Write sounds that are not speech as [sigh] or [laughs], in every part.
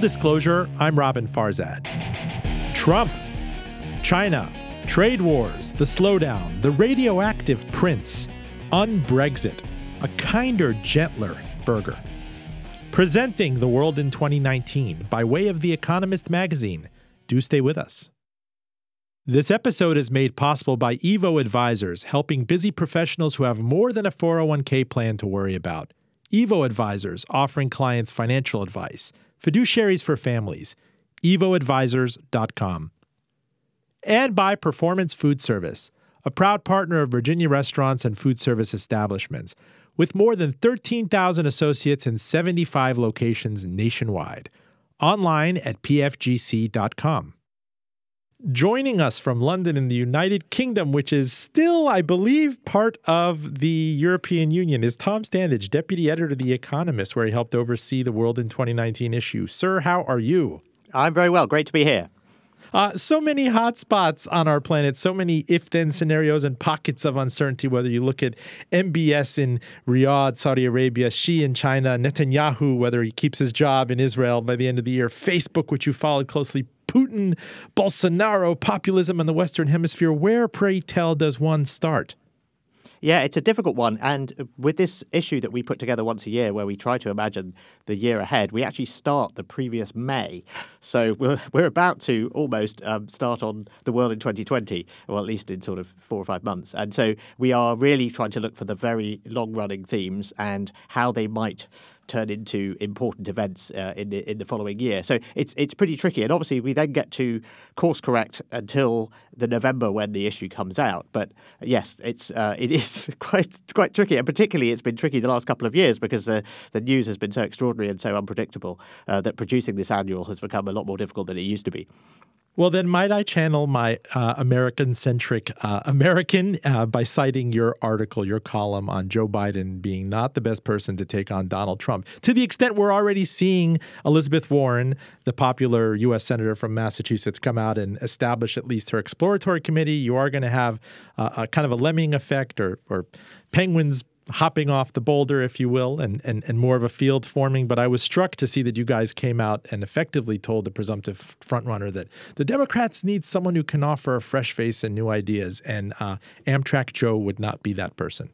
Disclosure I'm Robin Farzad. Trump, China, trade wars, the slowdown, the radioactive prince, un-Brexit, a kinder, gentler burger. Presenting the world in 2019 by way of The Economist magazine. Do stay with us. This episode is made possible by Evo Advisors, helping busy professionals who have more than a 401k plan to worry about. Evo Advisors offering clients financial advice Fiduciaries for Families, evoadvisors.com. And by Performance Food Service, a proud partner of Virginia restaurants and food service establishments, with more than 13,000 associates in 75 locations nationwide. Online at pfgc.com. Joining us from London in the United Kingdom, which is still, I believe, part of the European Union, is Tom Standage, Deputy Editor of The Economist, where he helped oversee the World in 2019 issue. Sir, how are you? I'm very well. Great to be here. Uh, so many hotspots on our planet, so many if then scenarios and pockets of uncertainty. Whether you look at MBS in Riyadh, Saudi Arabia, Xi in China, Netanyahu, whether he keeps his job in Israel by the end of the year, Facebook, which you followed closely, Putin, Bolsonaro, populism in the Western Hemisphere. Where, pray tell, does one start? Yeah, it's a difficult one. And with this issue that we put together once a year, where we try to imagine the year ahead, we actually start the previous May. So we're, we're about to almost um, start on the world in 2020, or at least in sort of four or five months. And so we are really trying to look for the very long running themes and how they might turn into important events uh, in the in the following year. So it's it's pretty tricky, and obviously we then get to course correct until the November when the issue comes out. But yes, it's uh, it [laughs] is quite quite tricky, and particularly it's been tricky the last couple of years because the the news has been so extraordinary and so unpredictable uh, that producing this annual has become a lot more difficult than it used to be. Well, then, might I channel my uh, American centric uh, American uh, by citing your article, your column on Joe Biden being not the best person to take on Donald Trump, to the extent we're already seeing Elizabeth Warren, the popular U.S. Senator from Massachusetts, come out and establish at least her exploratory committee. You are going to have a kind of a lemming effect or, or penguins hopping off the boulder, if you will, and, and, and more of a field forming. But I was struck to see that you guys came out and effectively told the presumptive frontrunner that the Democrats need someone who can offer a fresh face and new ideas. And uh, Amtrak Joe would not be that person.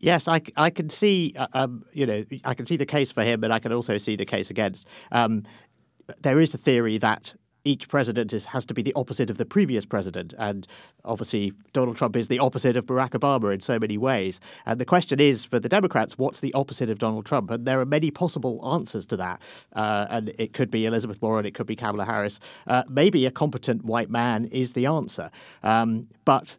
Yes, I, I can see, uh, um, you know, I can see the case for him, but I can also see the case against. Um, there is a theory that each president is, has to be the opposite of the previous president. And obviously, Donald Trump is the opposite of Barack Obama in so many ways. And the question is for the Democrats, what's the opposite of Donald Trump? And there are many possible answers to that. Uh, and it could be Elizabeth Warren, it could be Kamala Harris. Uh, maybe a competent white man is the answer. Um, but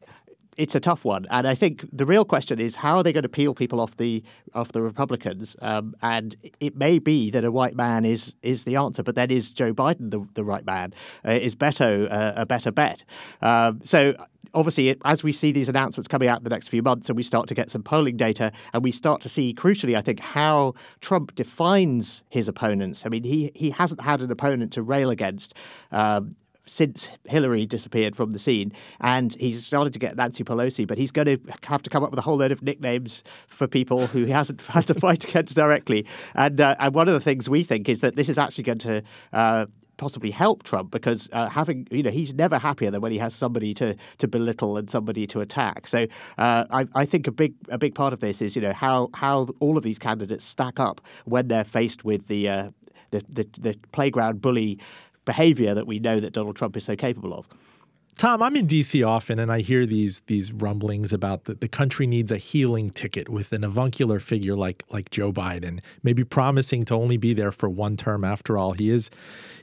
it's a tough one, and I think the real question is how are they going to peel people off the off the Republicans? Um, and it may be that a white man is is the answer, but then is Joe Biden the, the right man? Uh, is Beto uh, a better bet? Um, so obviously, as we see these announcements coming out in the next few months and we start to get some polling data and we start to see, crucially, I think, how Trump defines his opponents. I mean, he, he hasn't had an opponent to rail against. Um, since Hillary disappeared from the scene. And he's started to get Nancy Pelosi, but he's going to have to come up with a whole load of nicknames for people who he hasn't [laughs] had to fight against directly. And, uh, and one of the things we think is that this is actually going to uh, possibly help Trump because uh, having you know he's never happier than when he has somebody to to belittle and somebody to attack. So uh, I, I, think a big a big part of this is you know how how all of these candidates stack up when they're faced with the uh, the, the, the playground bully behavior that we know that Donald Trump is so capable of. Tom, I'm in DC often and I hear these these rumblings about that the country needs a healing ticket with an avuncular figure like like Joe Biden, maybe promising to only be there for one term after all. He is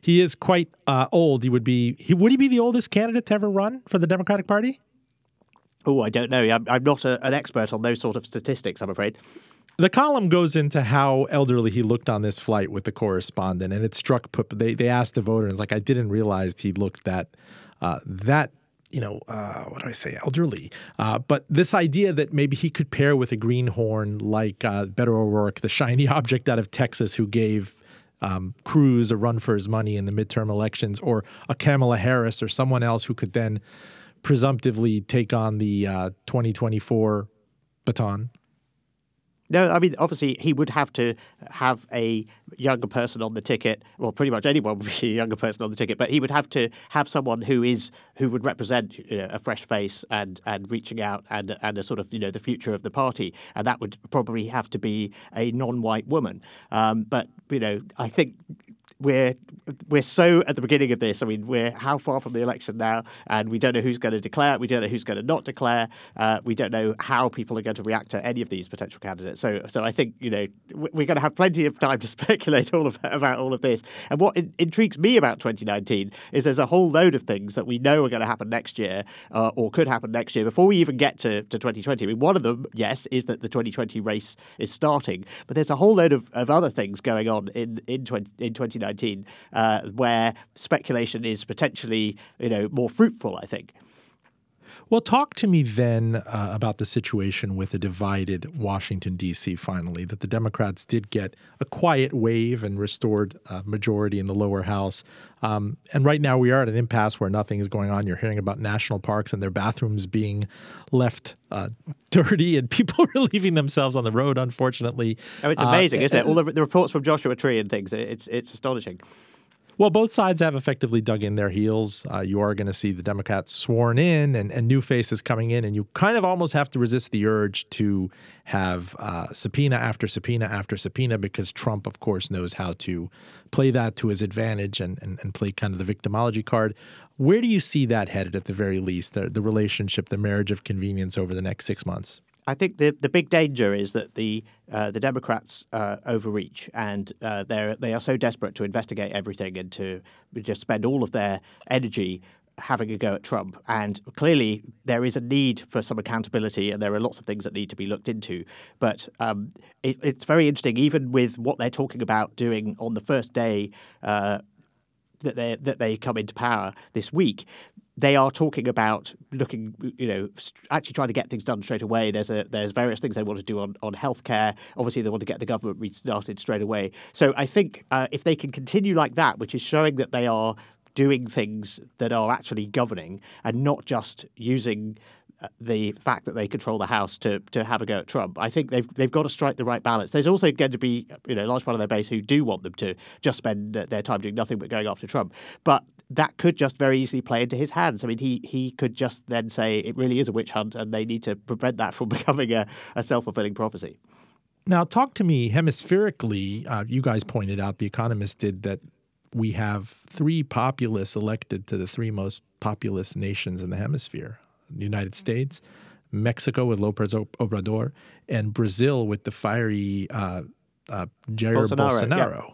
he is quite uh, old. He would be he would he be the oldest candidate to ever run for the Democratic Party? Oh, I don't know. I'm, I'm not a, an expert on those sort of statistics, I'm afraid. The column goes into how elderly he looked on this flight with the correspondent, and it struck. They they asked the voter, and it's like I didn't realize he looked that uh, that you know, uh, what do I say, elderly. Uh, but this idea that maybe he could pair with a greenhorn like uh, Beto O'Rourke, the shiny [laughs] object out of Texas who gave um, Cruz a run for his money in the midterm elections, or a Kamala Harris or someone else who could then presumptively take on the uh, 2024 baton. No, I mean, obviously, he would have to have a younger person on the ticket. Well, pretty much anyone would be a younger person on the ticket, but he would have to have someone who is who would represent you know, a fresh face and and reaching out and and a sort of you know the future of the party, and that would probably have to be a non-white woman. Um, but you know, I think we're we're so at the beginning of this. I mean, we're how far from the election now, and we don't know who's going to declare. We don't know who's going to not declare. Uh, we don't know how people are going to react to any of these potential candidates. So, so I think you know we're going to have plenty of time to [laughs] speculate all of, about all of this. And what in, intrigues me about 2019 is there's a whole load of things that we know are going to happen next year uh, or could happen next year before we even get to, to 2020. I mean, one of them, yes, is that the 2020 race is starting, but there's a whole load of, of other things going on in in, 20, in 2019 uh, where speculation is potentially you know more fruitful. I think. Well, talk to me then uh, about the situation with a divided Washington, D.C., finally, that the Democrats did get a quiet wave and restored a majority in the lower house. Um, and right now we are at an impasse where nothing is going on. You're hearing about national parks and their bathrooms being left uh, [laughs] dirty and people [laughs] relieving themselves on the road, unfortunately. Oh, it's amazing, uh, isn't it? All the, the reports from Joshua Tree and things, it's, it's astonishing. Well, both sides have effectively dug in their heels. Uh, you are going to see the Democrats sworn in and, and, new faces coming in, and you kind of almost have to resist the urge to have uh, subpoena after subpoena after subpoena because Trump, of course, knows how to play that to his advantage and, and, and play kind of the victimology card. Where do you see that headed at the very least, the, the relationship, the marriage of convenience over the next six months? I think the the big danger is that the uh, the Democrats uh, overreach and uh, they they are so desperate to investigate everything and to just spend all of their energy having a go at Trump. And clearly, there is a need for some accountability, and there are lots of things that need to be looked into. But um, it, it's very interesting, even with what they're talking about doing on the first day uh, that they that they come into power this week they are talking about looking, you know, actually trying to get things done straight away. There's a there's various things they want to do on on healthcare. Obviously, they want to get the government restarted straight away. So I think uh, if they can continue like that, which is showing that they are doing things that are actually governing and not just using the fact that they control the House to to have a go at Trump. I think they've they've got to strike the right balance. There's also going to be you know a large part of their base who do want them to just spend their time doing nothing but going after Trump. But that could just very easily play into his hands. I mean, he he could just then say it really is a witch hunt, and they need to prevent that from [laughs] becoming a, a self fulfilling prophecy. Now, talk to me hemispherically. Uh, you guys pointed out, The Economist did, that we have three populists elected to the three most populous nations in the hemisphere the United States, Mexico with Lopez Obrador, and Brazil with the fiery uh, uh, Jair Bolsonaro. Bolsonaro. Yeah.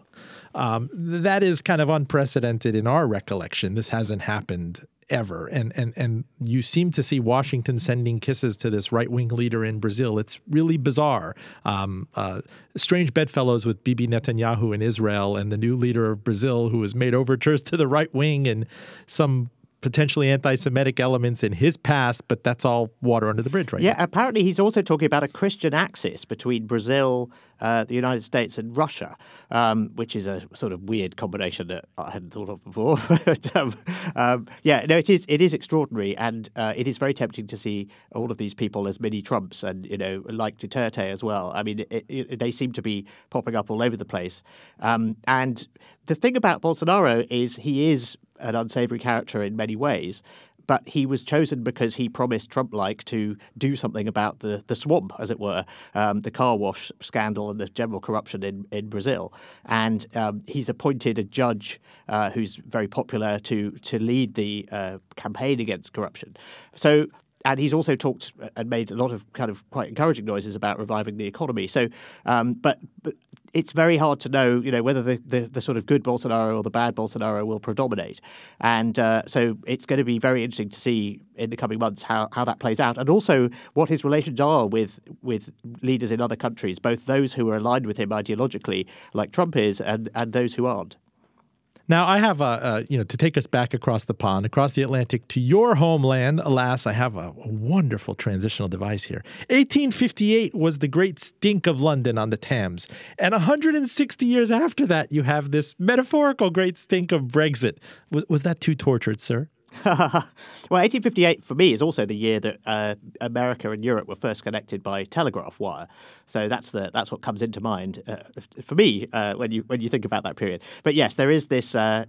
Um, that is kind of unprecedented in our recollection. This hasn't happened ever. And and and you seem to see Washington sending kisses to this right wing leader in Brazil. It's really bizarre. Um, uh, strange bedfellows with Bibi Netanyahu in Israel and the new leader of Brazil, who has made overtures to the right wing and some potentially anti-Semitic elements in his past, but that's all water under the bridge right yeah, now. Apparently he's also talking about a Christian axis between Brazil, uh, the United States, and Russia, um, which is a sort of weird combination that I hadn't thought of before. [laughs] but, um, um, yeah, no, it is it is extraordinary, and uh, it is very tempting to see all of these people as mini Trumps, and you know, like Duterte as well. I mean, it, it, they seem to be popping up all over the place, um, and the thing about Bolsonaro is he is an unsavory character in many ways. But he was chosen because he promised Trump like to do something about the, the swamp, as it were, um, the car wash scandal and the general corruption in, in Brazil. And um, he's appointed a judge uh, who's very popular to, to lead the uh, campaign against corruption. So and he's also talked and made a lot of kind of quite encouraging noises about reviving the economy. So, um, but, but it's very hard to know, you know, whether the, the, the, sort of good Bolsonaro or the bad Bolsonaro will predominate. And uh, so it's going to be very interesting to see in the coming months how, how that plays out, and also what his relations are with with leaders in other countries, both those who are aligned with him ideologically, like Trump is, and, and those who aren't. Now, I have a, a, you know, to take us back across the pond, across the Atlantic to your homeland. Alas, I have a, a, wonderful transitional device here. 1858 was the great stink of London on the Thames. And 160 years after that, you have this metaphorical great stink of Brexit. Was, was that too tortured, sir? [laughs] well, 1858 for me is also the year that uh, America and Europe were first connected by telegraph wire. So that's the that's what comes into mind uh, for me uh, when you when you think about that period. But yes, there is this. Uh,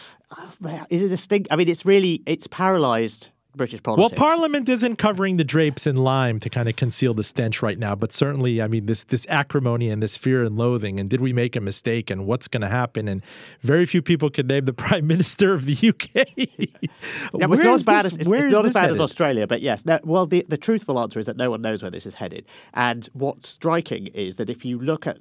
[sighs] is it a stink? I mean, it's really it's paralysed British politics. Well, Parliament isn't covering the drapes in lime to kind of conceal the stench right now, but certainly, I mean, this this acrimony and this fear and loathing, and did we make a mistake, and what's going to happen, and very few people can name the [laughs] Prime Minister of the UK. [laughs] yeah, it's not as bad, as, it's, it's not as, bad as Australia, but yes. No, well, the, the truthful answer is that no one knows where this is headed, and what's striking is that if you look at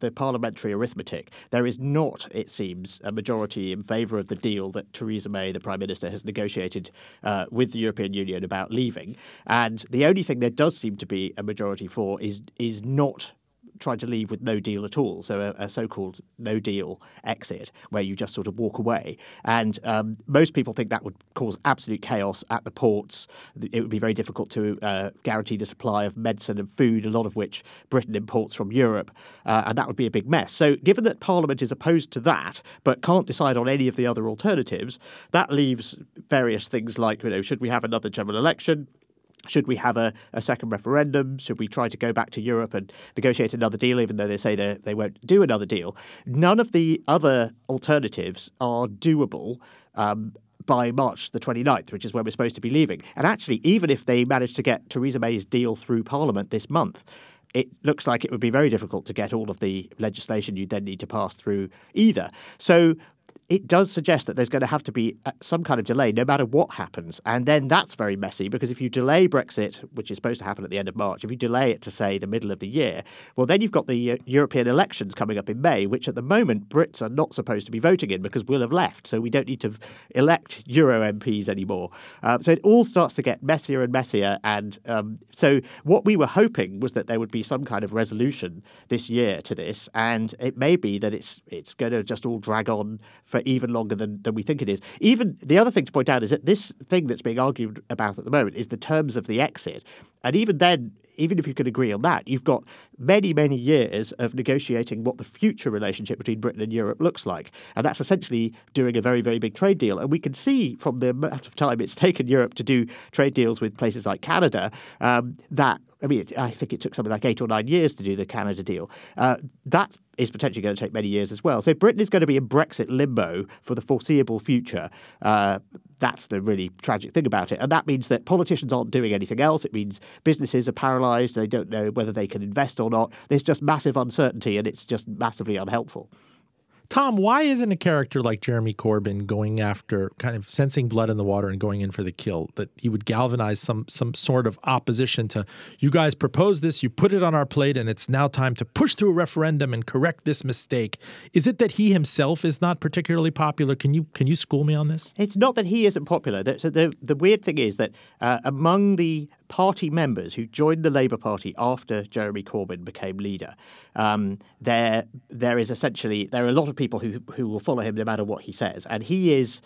the parliamentary arithmetic, there is not, it seems, a majority in favour of the deal that Theresa May, the Prime Minister, has negotiated uh, with the European Union about leaving. And the only thing there does seem to be a majority for is is not tried to leave with no deal at all, so a, a so-called no deal exit, where you just sort of walk away. And um, most people think that would cause absolute chaos at the ports. It would be very difficult to uh, guarantee the supply of medicine and food, a lot of which Britain imports from Europe, uh, and that would be a big mess. So, given that Parliament is opposed to that, but can't decide on any of the other alternatives, that leaves various things like, you know, should we have another general election? Should we have a, a, second referendum? Should we try to go back to Europe and negotiate another deal, even though they say they, won't do another deal? None of the other alternatives are doable. Um, by March the 29th, which is when we're supposed to be leaving. And actually, even if they manage to get Theresa May's deal through Parliament this month, it looks like it would be very difficult to get all of the legislation you then need to pass through either. So it does suggest that there's going to have to be uh, some kind of delay no matter what happens. And then that's very messy because if you delay Brexit, which is supposed to happen at the end of March, if you delay it to, say, the middle of the year, well, then you've got the uh, European elections coming up in May, which at the moment Brits are not supposed to be voting in because we'll have left. So we don't need to elect Euro MPs anymore. Um, so it all starts to get messier and messier. And um, so what we were hoping was that there would be some kind of resolution this year to this. And it may be that it's, it's going to just all drag on for even longer than, than we think it is. Even the other thing to point out is that this thing that's being argued about at the moment is the terms of the exit. And even then, even if you could agree on that, you've got many, many years of negotiating what the future relationship between Britain and Europe looks like. And that's essentially doing a very, very big trade deal. And we can see from the amount of time it's [laughs] taken Europe to do trade deals with places like Canada um, that I mean, I think it took something like eight or nine years to do the Canada deal. Uh, that is potentially going to take many years as well. So Britain is going to be in Brexit limbo for the foreseeable future. Uh, that's the really tragic thing about it. And that means that politicians aren't doing anything else. It means businesses are paralyzed. They don't know whether they can invest or not. There's just massive uncertainty and it's just massively unhelpful. Tom, why isn't a character like Jeremy Corbyn going after kind of sensing blood in the water and going in for the kill? That he would galvanize some some sort of opposition to you guys propose this, you put it on our plate, and it's now time to push through a referendum and correct this mistake. Is it that he himself is not particularly popular? Can you can you school me on this? It's not that he isn't popular. The, so the the weird thing is that uh, among the party members who joined the Labour Party after Jeremy Corbyn became leader, um, there there is essentially there are a lot of people who who will follow him no matter what he says, and he is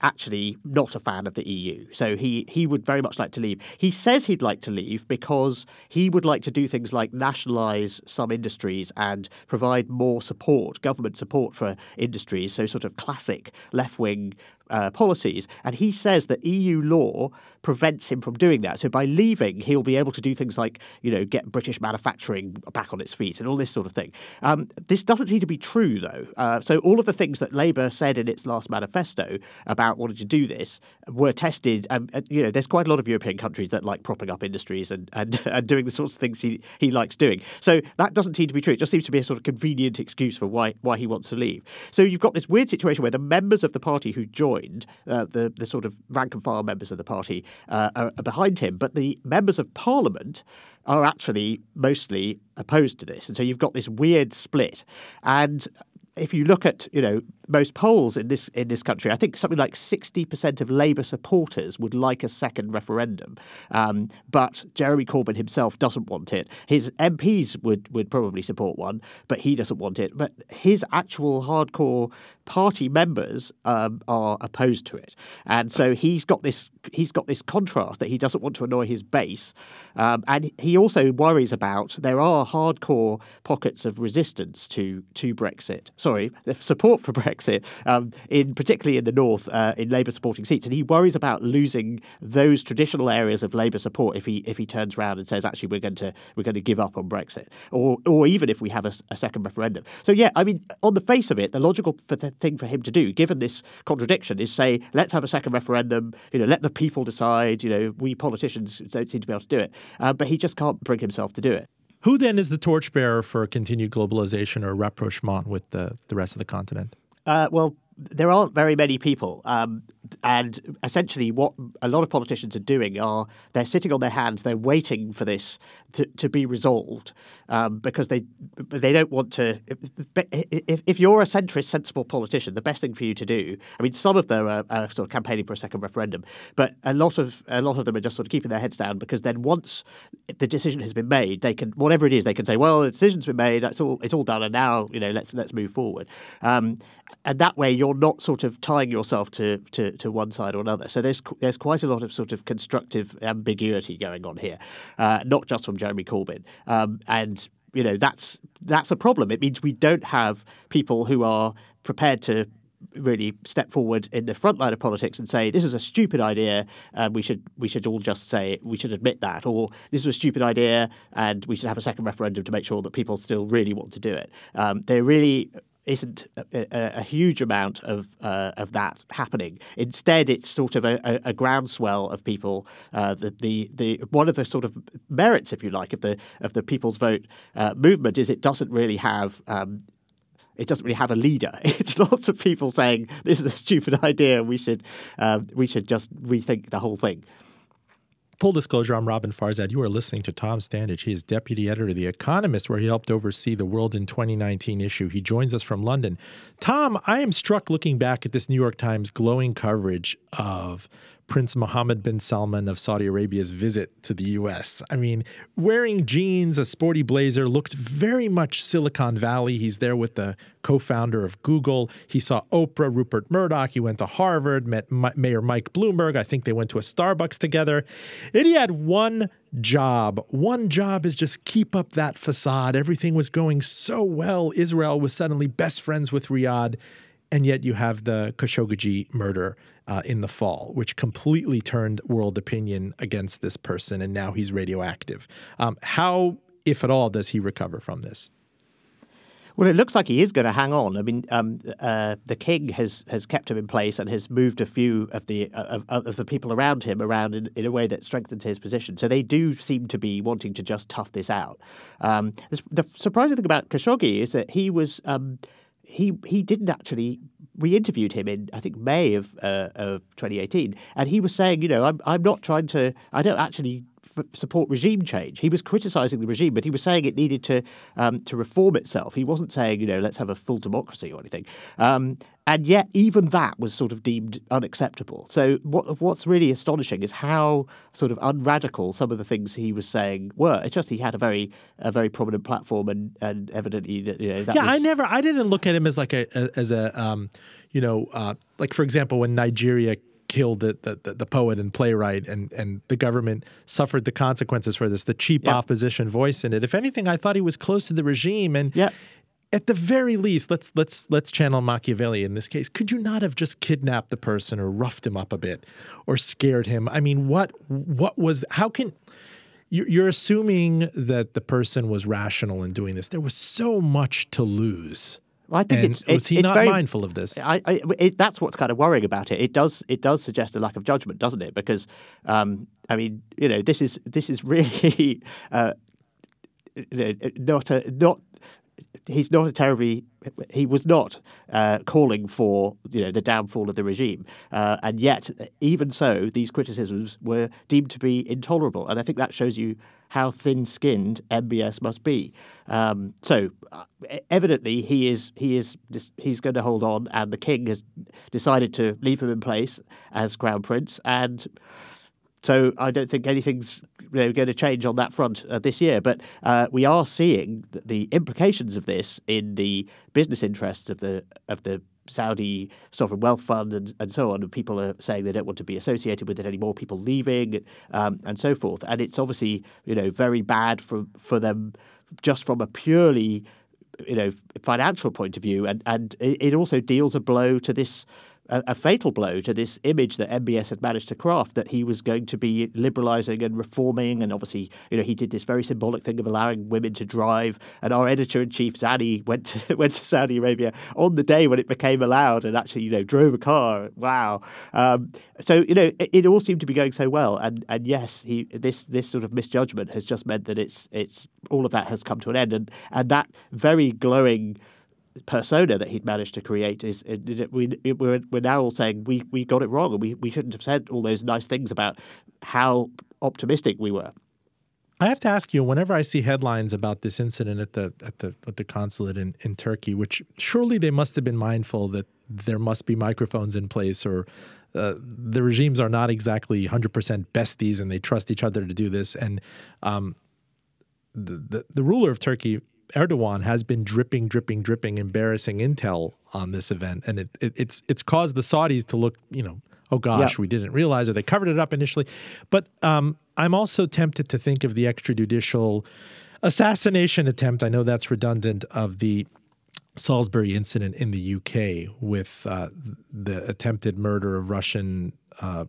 actually not a fan of the EU. So he he would very much like to leave. He says he'd like to leave because he would like to do things like nationalize some industries and provide more support, government support for industries, so sort of classic left-wing uh, policies. And he says that EU law prevents him from doing that. So by leaving, he'll be able to do things like, you know, get British manufacturing back on its feet and all this sort of thing. Um, this doesn't seem to be true, though. Uh, so all of the things that Labour said in its last manifesto about wanting to do this were tested. Um, uh, you know, there's quite a lot of European countries that like propping up industries and, and, [laughs] and doing the sorts of things he, he likes doing. So that doesn't seem to be true. It just seems to be a sort of convenient excuse for why, why he wants to leave. So you've got this weird situation where the members of the party who joined, uh, the, the sort of rank and file members of the party, uh, are, are behind him, but the members of parliament are actually mostly opposed to this. And so you've got this weird split. And if you look at you know most polls in this in this country, I think something like sixty percent of Labour supporters would like a second referendum, um, but Jeremy Corbyn himself doesn't want it. His MPs would would probably support one, but he doesn't want it. But his actual hardcore party members um, are opposed to it, and so he's got this he's got this contrast that he doesn't want to annoy his base, um, and he also worries about there are hardcore pockets of resistance to to Brexit. Sorry, [laughs] support for Brexit Brexit, um, in particularly in the north, uh, in Labour supporting seats, and he worries about losing those traditional areas of Labour support if he if he turns around and says actually we're going to we're going to give up on Brexit, or or even if we have a, a second referendum. So yeah, I mean, on the face of it, the logical thing for him to do, given this contradiction, is say let's have a second referendum. You know, let the people decide. You know, we politicians don't seem to be able to do it, uh, but he just can't bring himself to do it. Who then is the torchbearer for continued globalization or rapprochement with the, the rest of the continent? Uh, well, there aren't very many people. Um, and essentially, what a lot of politicians are doing are they're sitting on their hands, they're waiting for this to, to be resolved um, because they they don't want to. If, if you're a centrist, sensible politician, the best thing for you to do. I mean, some of them are, are, sort of campaigning for a second referendum, but a lot of a lot of them are just sort of keeping their heads down because then once the decision has been made, they can whatever it is, they can say, well, the decision's been made, that's all, it's all done, and now you know let's let's move forward. Um, and that way, you're not sort of tying yourself to, to, to one side or another. So there's there's quite a lot of sort of constructive ambiguity going on here, uh, not just from Jeremy Corbyn. Um, and you know that's that's a problem. It means we don't have people who are prepared to really step forward in the front line of politics and say this is a stupid idea and we should we should all just say we should admit that or this is a stupid idea and we should have a second referendum to make sure that people still really want to do it. Um, they're really isn't a, a, huge amount of uh, of that happening. Instead, it's sort of a, a groundswell of people. Uh, the, the the one of the sort of merits, if you like, of the of the people's vote uh, movement is it doesn't really have. Um, it doesn't really have a leader. [laughs] It's lots of people saying this is a stupid [laughs] idea. We should um, we should just rethink the whole thing. Full disclosure, I'm Robin Farzad. You are listening to Tom Standage. He is deputy editor of The Economist, where he helped oversee the World in 2019 issue. He joins us from London. Tom, I am struck looking back at this New York Times glowing coverage of Prince Mohammed bin Salman of Saudi Arabia's visit to the US. I mean, wearing jeans, a sporty blazer, looked very much Silicon Valley. He's there with the co founder of Google. He saw Oprah, Rupert Murdoch. He went to Harvard, met Mayor Mike Bloomberg. I think they went to a Starbucks together. And he had one job. One job is just keep up that facade. Everything was going so well. Israel was suddenly best friends with Riyadh. And yet you have the Khashoggi murder uh, in the fall, which completely turned world opinion against this person, and now he's radioactive. Um, how, if at all, does he recover from this? Well, it looks like he is going to hang on. I mean, um, uh, the king has, has kept him in place and has moved a few of the uh, of, of, the people around him around in, in, a way that strengthens his position. So they do seem to be wanting to just tough this out. Um, the surprising thing about Khashoggi is that he was um, he he didn't actually. We interviewed him in I think May of uh, of 2018, and he was saying, you know, I'm I'm not trying to. I don't actually support regime change. He was criticizing the regime, but he was saying it needed to um, to reform itself. He wasn't saying, you know, let's have a full democracy or anything. Um, and yet, even that was sort of deemed unacceptable. So, what, what's really astonishing is how sort of unradical some of the things he was saying were. It's just he had a very, a very prominent platform, and, and evidently that you know. That yeah, was... I never, I didn't look at him as like a, as a, um, you know, uh, like for example, when Nigeria killed the, the, the, poet and playwright, and, and the government suffered the consequences for this. The cheap yep. opposition voice in it. If anything, I thought he was close to the regime, and yep at the very least, let's let's let's channel Machiavelli in this case. Could you not have just kidnapped the person or roughed him up a bit or scared him? I mean, what what was how can you're assuming that the person was rational in doing this. There was so much to lose. Well, I think and it's, was he it's not very, mindful of this? I, I, it, that's what's kind of worrying about it. It does it does suggest a lack of judgment, doesn't it? Because um, I mean, you know, this is this is really [laughs] uh, not a not he's not a terribly he was not uh, calling for you know the downfall of the regime, uh, and yet even so, these criticisms were deemed to be intolerable, and I think that shows you how thin-skinned MBS must be. Um, so uh, evidently, he is he is he's going to hold on, and the king has decided to leave him in place as crown prince, and so I don't think anything's you know, going to change on that front uh, this year. But uh, we are seeing the implications of this in the business interests of the of the Saudi sovereign wealth fund and, and so on. And people are saying they don't want to be associated with it anymore. People leaving um, and so forth. And it's obviously you know very bad for for them just from a purely you know financial point of view, and and it also deals a blow to this a, a, fatal blow to this image that MBS had managed to craft that he was going to be liberalizing and reforming. And obviously, you know, he did this very symbolic thing of allowing women to drive. And our editor in chief, Zanny, [laughs] went to, went to Saudi Arabia on the day when it became allowed and actually, you know, drove a car. Wow. Um, so, you know, it, it, all seemed to be going so well. And and yes, he this this sort of misjudgment has just meant that it's it's all of that has come to an end. And and that very glowing persona that he'd managed to create is we we're, we're now all saying we we got it wrong and we, we shouldn't have said all those nice things about how optimistic we were. I have to ask you, whenever I see headlines about this incident at the at the at the consulate in, in Turkey, which surely they must have been mindful that there must be microphones in place or uh, the regimes are not exactly 100% besties and they trust each other to do this. And um, the, the, the ruler of Turkey Erdogan has been dripping, dripping, dripping embarrassing intel on this event, and it, it, it's it's caused the Saudis to look, you know, oh gosh, we didn't realize, or they covered it up initially. But um, I'm also tempted to think of the extrajudicial assassination attempt. I know that's redundant of the Salisbury incident in the UK with uh, the attempted murder of Russian uh,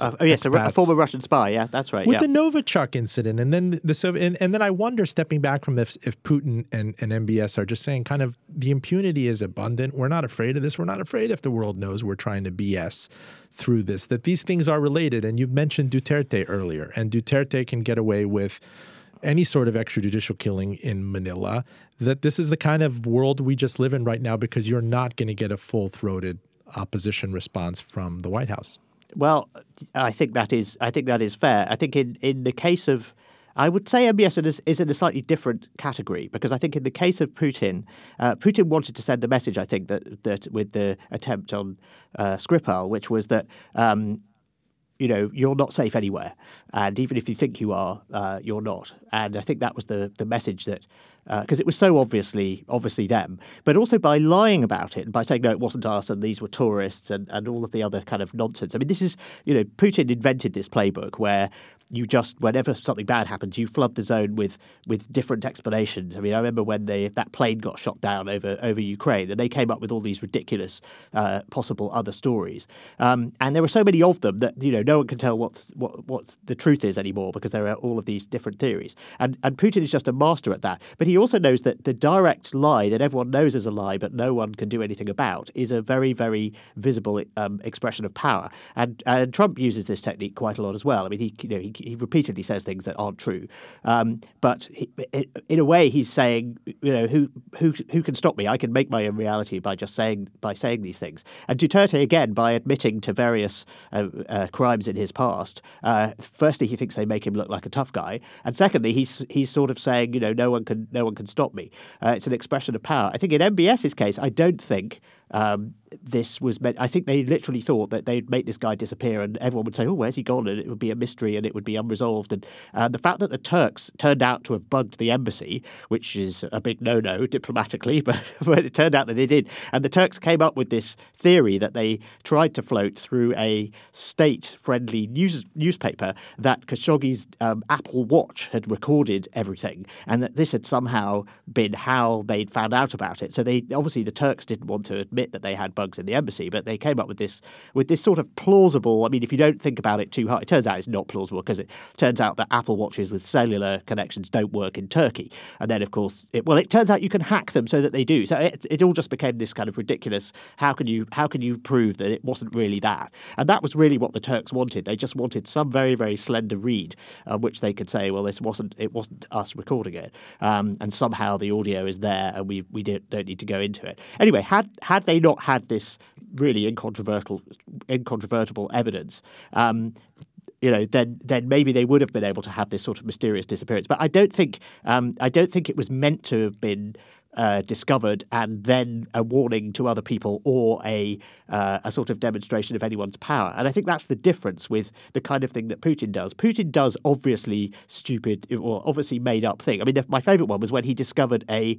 uh. Oh yes, a, a, former Russian spy. Yeah, that's right. With yeah. the Novichok incident, and then the Soviet, and, and, then I wonder, stepping back from if if Putin and, and MBS are just saying, kind of, the impunity is abundant. We're not afraid of this. We're not afraid if the world knows we're trying to BS through this. That these things are related. And you mentioned Duterte earlier, and Duterte can get away with any sort of extrajudicial killing in Manila. That this is the kind of world we just live in right now because you're not going to get a full throated opposition response from the White House. Well, I think that is I think that is fair. I think in, in the case of I would say MBS is, is in a slightly different category because I think in the case of Putin, uh, Putin wanted to send a message. I think that that with the attempt on uh, Skripal, which was that um, you know you're not safe anywhere, and even if you think you are, uh, you're not. And I think that was the the message that because uh, it was so obviously obviously them, but also by lying about it and by saying no, it wasn't us and these were tourists and, and all of the other kind of nonsense. I mean, this is you know Putin invented this playbook where you just whenever something bad happens, you flood the zone with with different explanations. I mean, I remember when they that plane got shot down over over Ukraine, and they came up with all these ridiculous uh, possible other stories. Um, and there were so many of them that you know no one can tell what's what what the truth is anymore because there are all of these different theories. And and Putin is just a master at that. But he also knows that the direct lie that everyone knows is a lie, but no one can do anything about, is a very very visible um, expression of power. And and Trump uses this technique quite a lot as well. I mean, he you know he he repeatedly says things that aren't true. Um, but he, in a way, he's saying, you know, who who who can stop me? I can make my own reality by just saying by saying these things. And Duterte again by admitting to various uh, uh, crimes in his past. Uh, firstly, he thinks they make him look like a tough guy, and secondly, he's he's sort of saying, you know, no one can no one can stop me. Uh, it's an expression of power. I think in MBS's case, I don't think um, this was meant. I think they literally thought that they'd make this guy disappear, and everyone would say, "Oh, where's he gone?" and it would be a mystery, and it would be unresolved. And uh, the fact that the Turks turned out to have bugged the embassy, which is a big no-no diplomatically, [laughs] but, but it turned out that they did, and the Turks came up with this theory that they tried to float through a state-friendly news newspaper that Khashoggi's um, Apple Watch had recorded everything, and that this had somehow been how they'd found out about it. So they obviously the Turks didn't want to admit that they had bugs in the embassy, but they came up with this with this sort of plausible. I mean, if you don't think about it too hard, it turns out it's not plausible because it turns out that Apple watches with cellular connections don't work in Turkey, and then of course, it, well, it turns out you can hack them so that they do. So it, it all just became this kind of ridiculous. How can you how can you prove that it wasn't really that? And that was really what the Turks wanted. They just wanted some very very slender reed uh, which they could say, well, this wasn't it wasn't us recording it, um, and somehow the audio is there, and we we don't need to go into it. Anyway, had had they not had this really incontrovertible, incontrovertible evidence, um, you know, then then maybe they would have been able to have this sort of mysterious disappearance. But I don't think um, I don't think it was meant to have been. Uh, discovered and then a warning to other people or a uh, a sort of demonstration of anyone's power. And I think that's the difference with the kind of thing that Putin does. Putin does obviously stupid or obviously made up thing. I mean, the, my favorite one was when he discovered a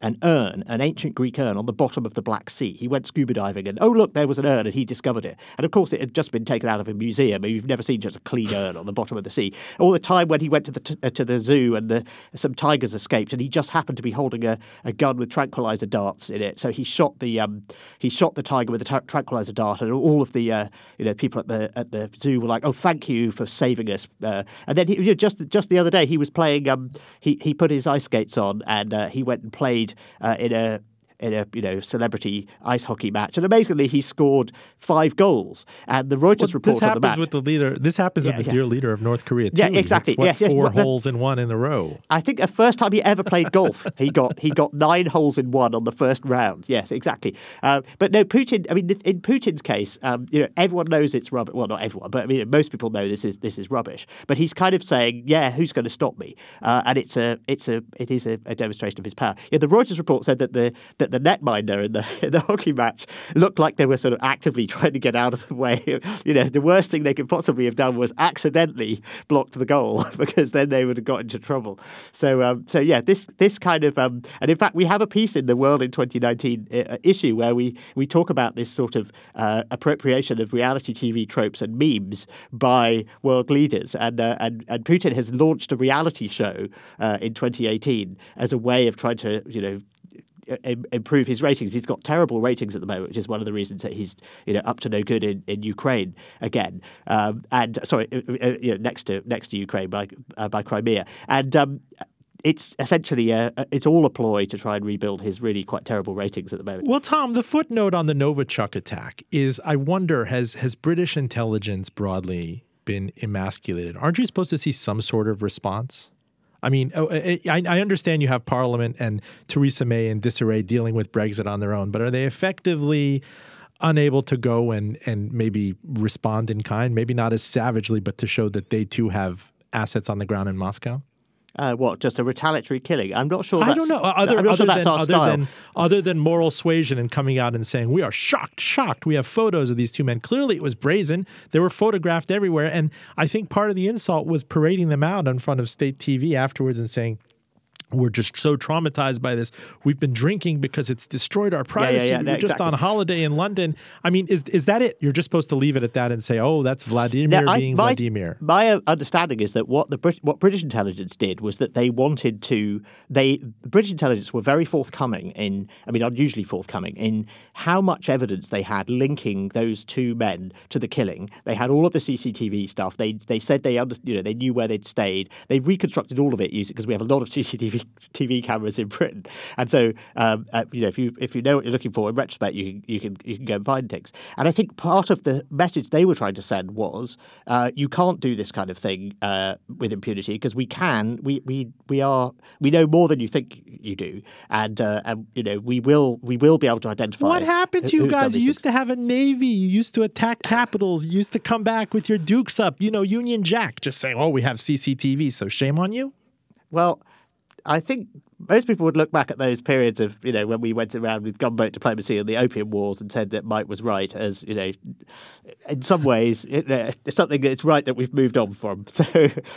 an urn, an ancient Greek urn, on the bottom of the Black Sea. He went scuba diving and, oh, look, there was an urn, and he discovered it. And of course, it had just been taken out of a museum. You've never seen just a clean urn on the bottom of the sea. All the time when he went to the, t- uh, to the zoo and the, some tigers escaped, and he just happened to be holding a, a gun with tranquilizer darts in it. So he shot the um, he shot the tiger with a tranquilizer dart, and all of the uh, you know people at the at the zoo were like, "Oh, thank you for saving us." Uh, and then he, you know, just just the other day, he was playing. Um, he he put his ice skates on and uh, he went and played uh, in a in a you know celebrity ice hockey match, and amazingly he scored five goals. And the Reuters well, report this happens match, with the leader. This happens yeah, with the yeah. dear leader of North Korea too. Yeah, exactly. It's, what, yeah, four the, holes in one in a row. I think the first time he ever played golf, he got he got nine holes in one on the first round. Yes, exactly. Uh, but no, Putin. I mean, in Putin's case, um, you know, everyone knows it's rubbish. Well, not everyone, but I mean, most people know this is this is rubbish. But he's kind of saying, "Yeah, who's going to stop me?" Uh, and it's a it's a it is a, a, demonstration of his power. Yeah, the Reuters report said that the that the netminder in the [laughs] in the hockey match looked like they were sort of actively [laughs] trying to get out of the way. You know, the worst thing they could possibly have done was accidentally blocked the goal [laughs] because then they would have got into trouble. So, um, so yeah, this this kind of um, and in fact, we have a piece in the World in 2019 uh, issue where we we talk about this sort of uh, appropriation of reality TV tropes and memes by world leaders, and uh, and and Putin has launched a reality show uh, in 2018 as a way of trying to you know improve his ratings. He's got terrible ratings at the moment, which is one of the reasons that he's you know up to no good in, in Ukraine again. Um, and sorry, uh, you know, next to next to Ukraine by uh, by Crimea, and um, it's essentially a, it's all a ploy to try and rebuild his really quite terrible ratings at the moment. Well, Tom, the footnote on the Novichok attack is: I wonder has has British intelligence broadly been emasculated? Aren't you supposed to see some sort of response? I mean, oh, eh, eh, I, I, understand you have Parliament and Theresa May and disarray dealing with Brexit on their own, but are they effectively unable to go and, and maybe respond in kind? Maybe not as savagely, but to show that they too have assets on the ground in Moscow? Uh, what? Just a retaliatory killing? I'm not sure. I don't know. Other, I'm not other sure that's than, our other style. Than, other than moral suasion and coming out and saying we are shocked, shocked. We have photos of these two men. Clearly, it was brazen. They were photographed everywhere, and I think part of the insult was parading them out in front of state TV afterwards and saying, we're just so traumatized by this. We've been drinking because it's destroyed our privacy. Yeah, yeah, yeah. No, were just on holiday in London. I mean, is is that it? You're just supposed to leave it at that and say, "Oh, that's Vladimir Now, I- being my, Vladimir." My uh, understanding is that what the Brit- what British intelligence did was that they wanted to they British intelligence were very forthcoming in I mean unusually forthcoming in how much evidence they had linking those two men to the killing. They had all of the CCTV stuff. They they said they under, you know they knew where they'd stayed. They reconstructed all of it using because we have a lot of [laughs] CCTV TV cameras in Britain, and so um, uh, you know if you if you know what you're looking for in retrospect, you can you can you can go and find things. And I think part of the message they were trying to send was uh, you can't do this kind of thing uh, with impunity because we can we we we are we know more than you think you do, and uh, and you know we will we will be able to identify What happened to you guys? You used to have a navy. You used to attack capitals. You used to come back with your dukes up. You know, Union Jack, just saying, "Oh, we have CCTV." So shame on you. Well, I think most people would look back at those periods of, you know, when we went around with gunboat diplomacy and the opium wars and said that Mike was right as, you know, in some ways, it, uh, it's something that's right that we've moved on from. [laughs] So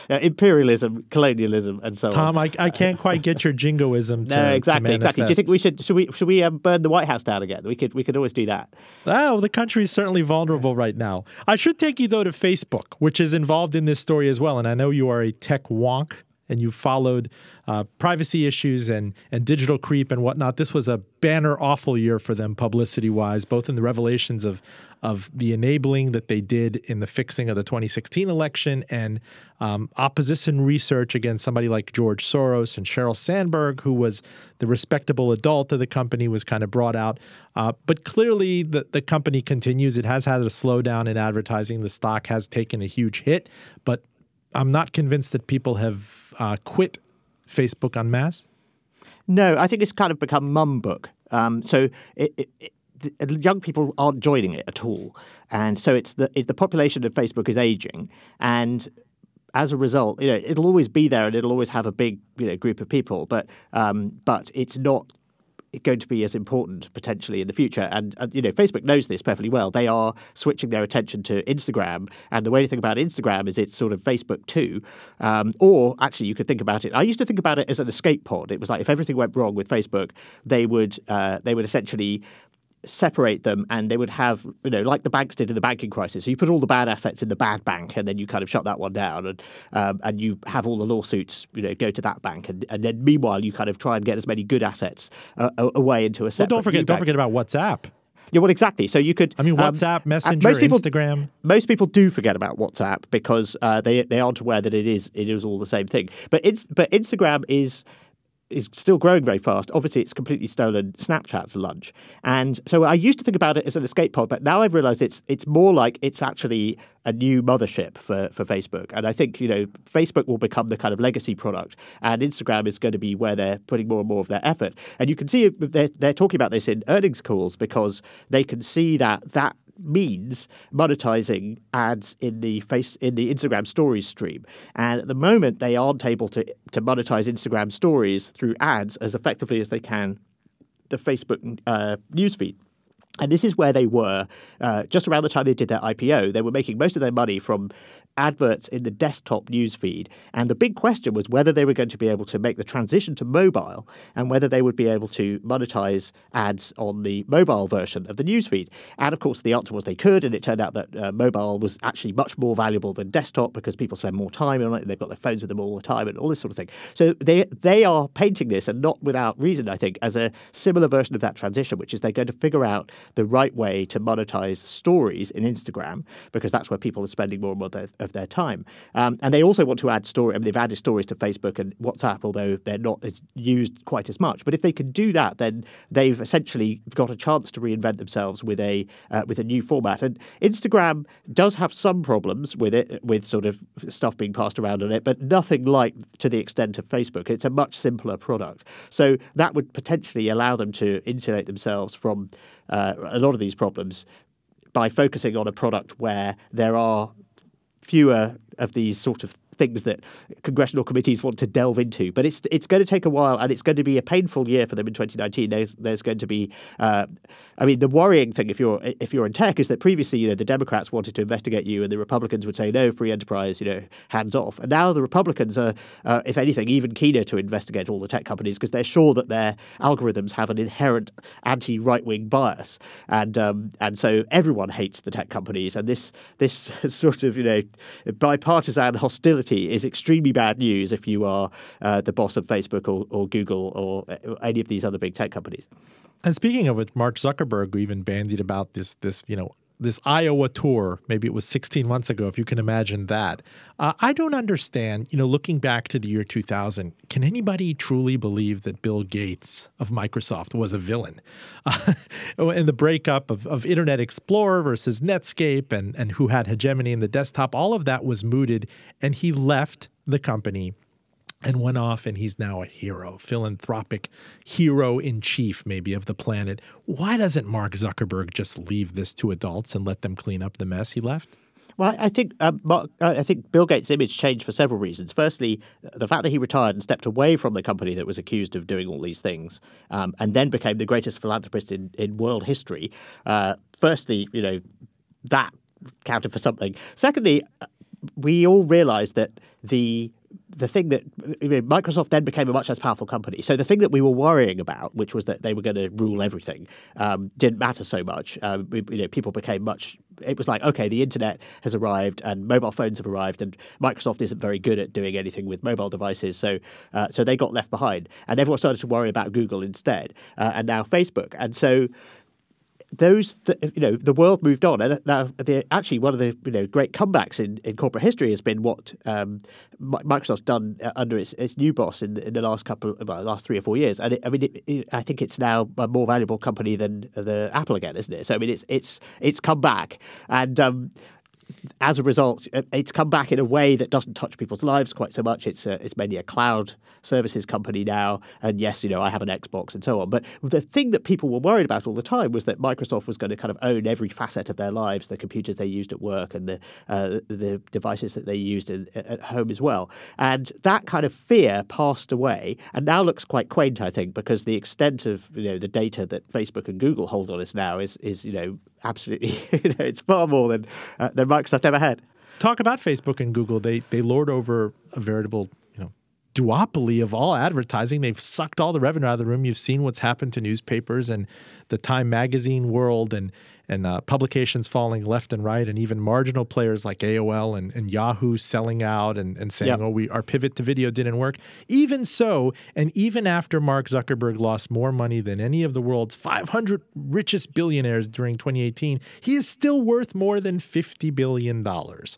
uh, imperialism, colonialism, and so Tom, on. Tom, I, I can't quite get your jingoism. [laughs] To, no, exactly, exactly. Do you think we should should we should we um, burn the White House down again? We could we could always do that. Oh, the country is certainly vulnerable right now. I should take you, though, to Facebook, which is involved in this story as well. And I know you are a tech wonk and you followed uh, privacy issues and, and digital creep and whatnot. This was a banner awful year for them, publicity wise, both in the revelations of, of the enabling that they did in the fixing of the 2016 election and um, opposition research against somebody like George Soros and Sheryl Sandberg, who was the respectable adult of the company, was kind of brought out. Uh, but clearly, the, the company continues. It has had a slowdown in advertising. The stock has taken a huge hit, but I'm not convinced that people have uh, quit Facebook en masse. No, I think it's kind of become mum book. Um, so it, it, it, the young people aren't joining it at all, and so it's the it's the population of Facebook is aging, and as a result, you know, it'll always be there and it'll always have a big you know group of people, but um, but it's not going to be as important potentially in the future. And, uh, you know, Facebook knows this perfectly well. They are switching their attention to Instagram. And the way to think about Instagram is it's sort of Facebook too. Um, or actually, you could think about it. I used to think about it as an escape pod. It was like if everything went wrong with Facebook, they would uh, they would essentially separate them and they would have, you know, like the banks did in the banking crisis. So you put all the bad assets in the bad bank and then you kind of shut that one down and um, and you have all the lawsuits, you know, go to that bank. And, and then meanwhile, you kind of try and get as many good assets uh, away into a separate Well, don't forget, don't forget about WhatsApp. Yeah, well, exactly. So you could. I mean, um, WhatsApp, Messenger, most people, Instagram. Most people do forget about WhatsApp because uh, they they aren't aware that it is it is all the same thing. But it's but Instagram is is still growing very fast. Obviously, it's completely stolen Snapchat's lunch. And so I used to think about it as an escape pod, but now I've realized it's it's more like it's actually a new mothership for, for Facebook. And I think, you know, Facebook will become the kind of legacy product and Instagram is going to be where they're putting more and more of their effort. And you can see they're, they're talking about this in earnings calls because they can see that that means monetizing ads in the face in the Instagram stories stream. And at the moment they aren't able to to monetize Instagram stories through ads as effectively as they can the Facebook uh, newsfeed. And this is where they were uh, just around the time they did their IPO. They were making most of their money from adverts in the desktop newsfeed. And the big question was whether they were going to be able to make the transition to mobile and whether they would be able to monetize ads on the mobile version of the newsfeed. And of course, the answer was they could. And it turned out that uh, mobile was actually much more valuable than desktop because people spend more time on it and they've got their phones with them all the time and all this sort of thing. So they, they are painting this, and not without reason, I think, as a similar version of that transition, which is they're going to figure out the right way to monetize stories in Instagram because that's where people are spending more and more of their, of their time. Um, and they also want to add story. I mean, they've added stories to Facebook and WhatsApp, although they're not as used quite as much. But if they can do that, then they've essentially got a chance to reinvent themselves with a uh, with a new format. And Instagram does have some problems with it, with sort of stuff being passed around on it, but nothing like to the extent of Facebook. It's a much simpler product. So that would potentially allow them to insulate themselves from uh, a lot of these problems by focusing on a product where there are fewer of these sort of things that congressional committees want to delve into. But it's it's going to take a while, and it's going to be a painful year for them in 2019. There's there's going to be, uh, I mean, the worrying thing if you're if you're in tech is that previously, you know, the Democrats wanted to investigate you, and the Republicans would say no, free enterprise, you know, hands off. And now the Republicans are, uh, if anything, even keener to investigate all the tech companies because they're sure that their algorithms have an inherent anti right wing bias, and um, and so everyone hates the tech companies, and this this [laughs] sort of you know bipartisan hostility is extremely bad news if you are uh, the boss of Facebook or, or Google or uh, any of these other big tech companies. And speaking of it, Mark Zuckerberg even bandied about this this you know this Iowa tour. Maybe it was 16 months ago, if you can imagine that. Uh, I don't understand. You know, looking back to the year 2000, can anybody truly believe that Bill Gates of Microsoft was a villain? Uh, [laughs] in the breakup of, of Internet Explorer versus Netscape, and and who had hegemony in the desktop, all of that was mooted, and he left the company and went off and he's now a hero, philanthropic hero in chief, maybe, of the planet. Why doesn't Mark Zuckerberg just leave this to adults and let them clean up the mess he left? Well, I think uh, Mark, uh, I think Bill Gates' image changed for several reasons. Firstly, the fact that he retired and stepped away from the company that was accused of doing all these things, um, and then became the greatest philanthropist in, in world history. Uh, firstly, you know that counted for something. Secondly, uh, we all realized that the the thing that Microsoft then became a much less powerful company. So the thing that we were worrying about, which was that they were going to rule everything, um, didn't matter so much. Um, you know, people became much. It was like, okay, the internet has arrived and mobile phones have arrived, and Microsoft isn't very good at doing anything with mobile devices. So, uh, so they got left behind, and everyone started to worry about Google instead, uh, and now Facebook. And so those, th- you know, the world moved on, and now the, actually one of the you know great comebacks in, in corporate history has been what um, Microsoft's done uh, under its, its new boss in the, in the last couple, well, last three or four years. And it, I mean, it, it, I think it's now a more valuable company than the Apple again, isn't it? So I mean, it's it's it's come back, and um, as a result, it's come back in a way that doesn't touch people's lives quite so much. It's a, it's mainly a cloud services company now, and yes, you know I have an Xbox and so on. But the thing that people were worried about all the time was that Microsoft was going to kind of own every facet of their lives, the computers they used at work and the uh, the devices that they used in, at home as well. And that kind of fear passed away, and now looks quite quaint, I think, because the extent of you know the data that Facebook and Google hold on us now is is you know absolutely [laughs] it's far more than uh, than Microsoft ever had. Talk about Facebook and Google. They they lord over a veritable you know duopoly of all advertising. They've sucked all the revenue out of the room. You've seen what's happened to newspapers and the Time magazine world and and uh, publications falling left and right, and even marginal players like AOL and, and Yahoo selling out and, and saying, yep. "Oh, we our pivot to video didn't work." Even so, and even after Mark Zuckerberg lost more money than any of the world's 500 richest billionaires during 2018, he is still worth more than 50 billion dollars,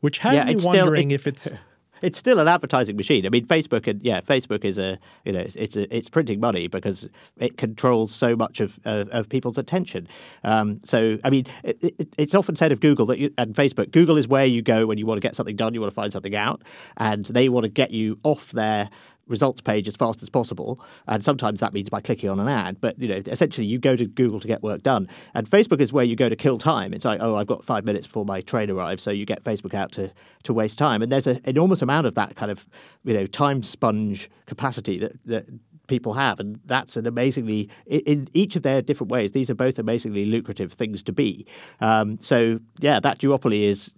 which has yeah, me wondering still, it, if it's [laughs] it's still an advertising machine. I mean, Facebook and yeah, Facebook is a you know it's it's, a, it's printing money because it controls so much of uh, of people's attention. Um, so I mean, it, it, it's often said of Google that you, and Facebook, Google is where you go when you want to get something done, you want to find something out, and they want to get you off their results page as fast as possible. And sometimes that means by clicking on an ad. But you know, essentially, you go to Google to get work done, and Facebook is where you go to kill time. It's like, oh, I've got five minutes before my train arrives, so you get Facebook out to to waste time. And there's an enormous amount of that kind of you know time sponge capacity that that people have, and that's an amazingly in each of their different ways. These are both amazingly lucrative things to be. Um, so yeah, that duopoly is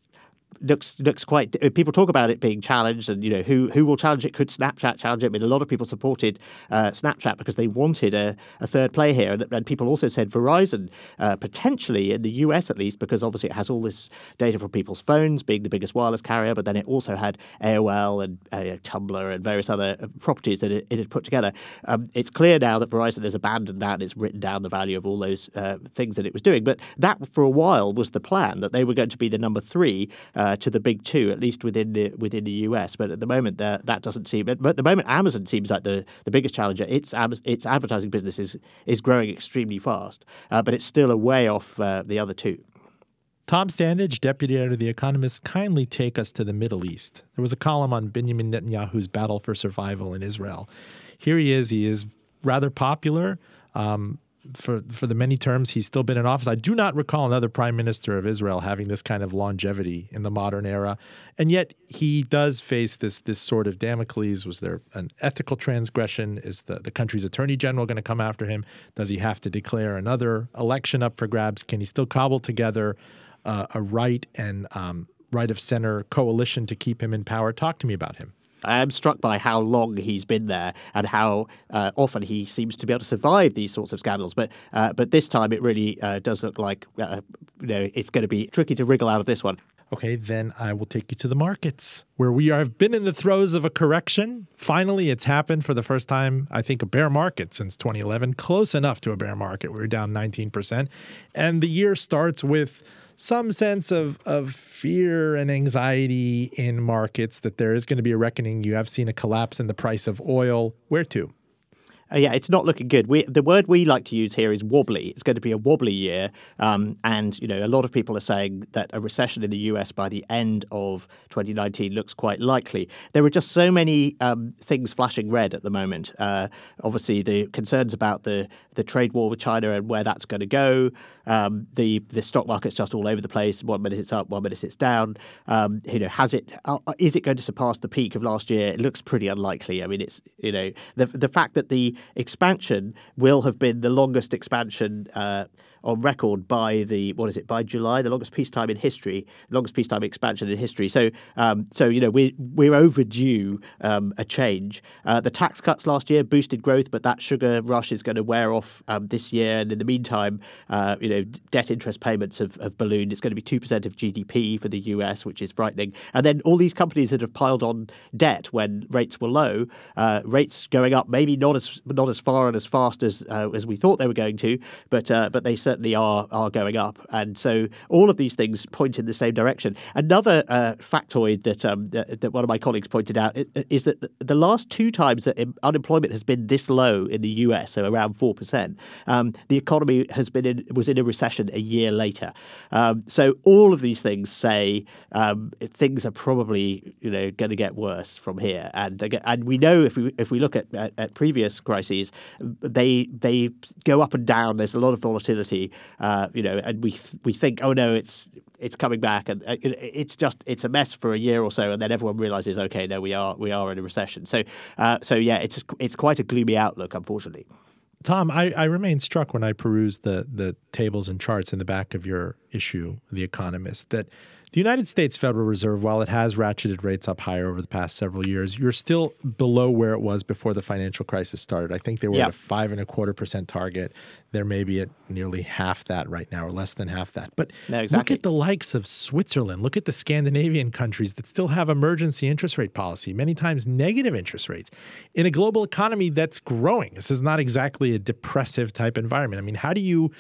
looks looks quite. People talk about it being challenged, and you know who who will challenge it? Could Snapchat challenge it? I mean, a lot of people supported uh, Snapchat because they wanted a, a third play here, and, and, people also said Verizon uh, potentially in the US at least, because obviously it has all this data from people's phones, being the biggest wireless carrier, but then it also had AOL and uh, Tumblr and various other uh, properties that it, it had put together. Um, it's clear now that Verizon has abandoned that; and it's written down the value of all those uh, things that it was doing. But that, for a while, was the plan that they were going to be the number three uh, to the big two, at least within the within the US. But at the moment, that that doesn't seem. But at the moment, Amazon seems like the, the biggest challenger. Its its advertising business is is growing extremely fast, uh, but it's still a way off uh, the other two. Tom Standage, deputy editor of The Economist, kindly take us to the Middle East. There was a column on Benjamin Netanyahu's battle for survival in Israel. Here he is. He is rather popular. Um, for for the many terms he's still been in office. I do not recall another prime minister of Israel having this kind of longevity in the modern era, and yet he does face this this sort of Damocles. Was there an ethical transgression? Is the the country's attorney general going to come after him? Does he have to declare another election up for grabs? Can he still cobble together uh, a right and um, right of center coalition to keep him in power? Talk to me about him. I am struck by how long he's been there and how uh, often he seems to be able to survive these sorts of scandals. But uh, but this time it really uh, does look like uh, you know it's going to be tricky to wriggle out of this one. Okay, then I will take you to the markets where we have been in the throes of a correction. Finally, it's happened for the first time, I think, a bear market since 2011, close enough to a bear market. We we're down 19%. And the year starts with some sense of of fear and anxiety in markets that there is going to be a reckoning. You have seen a collapse in the price of oil. Where to? Uh, yeah, it's not looking good. We, the word we like to use here is wobbly. It's going to be a wobbly year, um, and you know a lot of people are saying that a recession in the U.S. by the end of 2019 looks quite likely. There are just so many um, things flashing red at the moment. Uh, obviously, the concerns about the the trade war with China and where that's going to go. Um, the the stock market's just all over the place. One minute it's up, one minute it's down. Um, you know, has it? Uh, is it going to surpass the peak of last year? It looks pretty unlikely. I mean, it's you know the the fact that the expansion will have been the longest expansion. Uh, on record by the what is it by July, the longest peacetime in history, longest peacetime expansion in history. So, um, so you know we we're overdue um, a change. Uh, the tax cuts last year boosted growth, but that sugar rush is going to wear off um, this year. And in the meantime, uh, you know, debt interest payments have, have ballooned. It's going to be two percent of GDP for the US, which is frightening. And then all these companies that have piled on debt when rates were low, uh, rates going up, maybe not as not as far and as fast as uh, as we thought they were going to, but uh, but they certainly certainly are are going up, and so all of these things point in the same direction. Another uh, factoid that, um, that, that one of my colleagues pointed out is that the last two times that unemployment has been this low in the U.S., so around four percent, um, the economy has been in, was in a recession a year later. Um, so all of these things say um, things are probably you know going to get worse from here, and and we know if we if we look at, at, at previous crises, they they go up and down. There's a lot of volatility, uh, you know, and we th- we think, oh no, it's it's coming back, and uh, it, it's just it's a mess for a year or so, and then everyone realizes, okay, no, we are we are in a recession. So uh, so yeah, it's it's quite a gloomy outlook, unfortunately. Tom, I, I remain struck when I peruse the the tables and charts in the back of your issue, The Economist, that the United States Federal Reserve, while it has ratcheted rates up higher over the past several years, you're still below where it was before the financial crisis started. I think they were yep. at a five and a quarter percent target. They're maybe at nearly half that right now, or less than half that. But no, exactly. look at the likes of Switzerland. Look at the Scandinavian countries that still have emergency interest rate policy, many times negative interest rates, in a global economy that's growing. This is not exactly a depressive type environment. I mean, how do you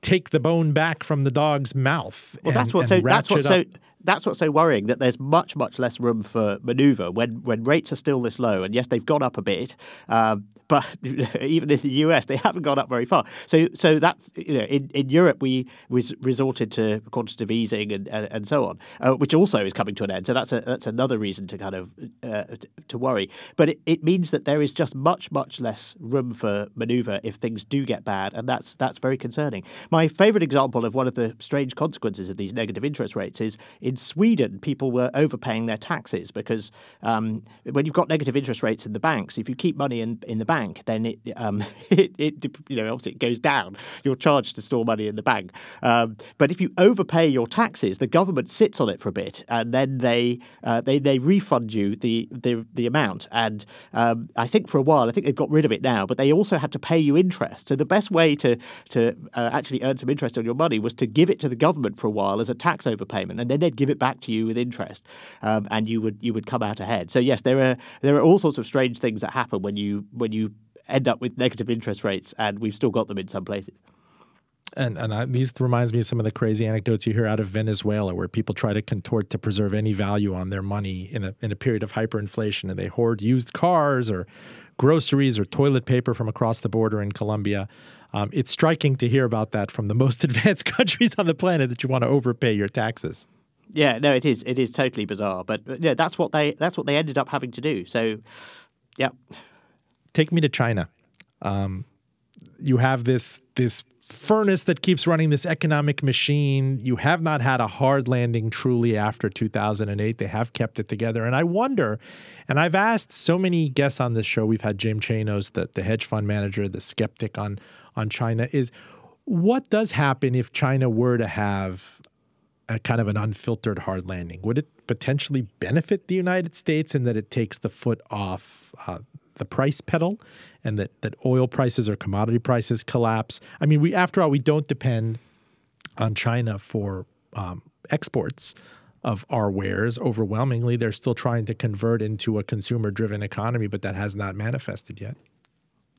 take the bone back from the dog's mouth. Well, and, that's what so that's what so that's what's so worrying that there's much much less room for manoeuvre when when rates are still this low and yes they've gone up a bit um, but [laughs] even in the US, they haven't gone up very far. So, so that you know, in, in Europe, we was resorted to quantitative easing and, and, and so on, uh, which also is coming to an end. So that's a, that's another reason to kind of uh, to worry. But it, it means that there is just much much less room for manoeuvre if things do get bad, and that's that's very concerning. My favourite example of one of the strange consequences of these negative interest rates is in Sweden, people were overpaying their taxes because um, when you've got negative interest rates in the banks, if you keep money in in the bank bank, then it, um, [laughs] it, it, you know obviously it goes down. You're charged to store money in the bank. Um, but if you overpay your taxes, the government sits on it for a bit, and then they uh, they they refund you the the, the amount. And um, I think for a while, I think they've got rid of it now, but they also had to pay you interest. So the best way to to uh, actually earn some interest on your money was to give it to the government for a while as a tax overpayment, and then they'd give it back to you with interest, um, and you would you would come out ahead. So yes, there are there are all sorts of strange things that happen when you when you end up with negative interest rates, and we've still got them in some places. And and I, these reminds me of some of the crazy anecdotes you hear out of Venezuela, where people try to contort to preserve any value on their money in a in a period of hyperinflation, and they hoard used cars or groceries or toilet paper from across the border in Colombia. Um, it's striking to hear about that from the most [laughs] advanced countries on the planet that you want to overpay your taxes. Yeah, no, it is. It is totally bizarre, but yeah, that's what they that's what they ended up having to do. So, yeah take me to China. Um, you have this this furnace that keeps running this economic machine. You have not had a hard landing truly after 2008. They have kept it together. And I wonder, and I've asked so many guests on this show, we've had Jim Chanos, the, the hedge fund manager, the skeptic on, on China, is what does happen if China were to have a kind of an unfiltered hard landing? Would it potentially benefit the United States in that it takes the foot off uh, the price pedal and that, that oil prices or commodity prices collapse. I mean, we after all, we don't depend on China for um, exports of our wares overwhelmingly. They're still trying to convert into a consumer driven economy, but that has not manifested yet.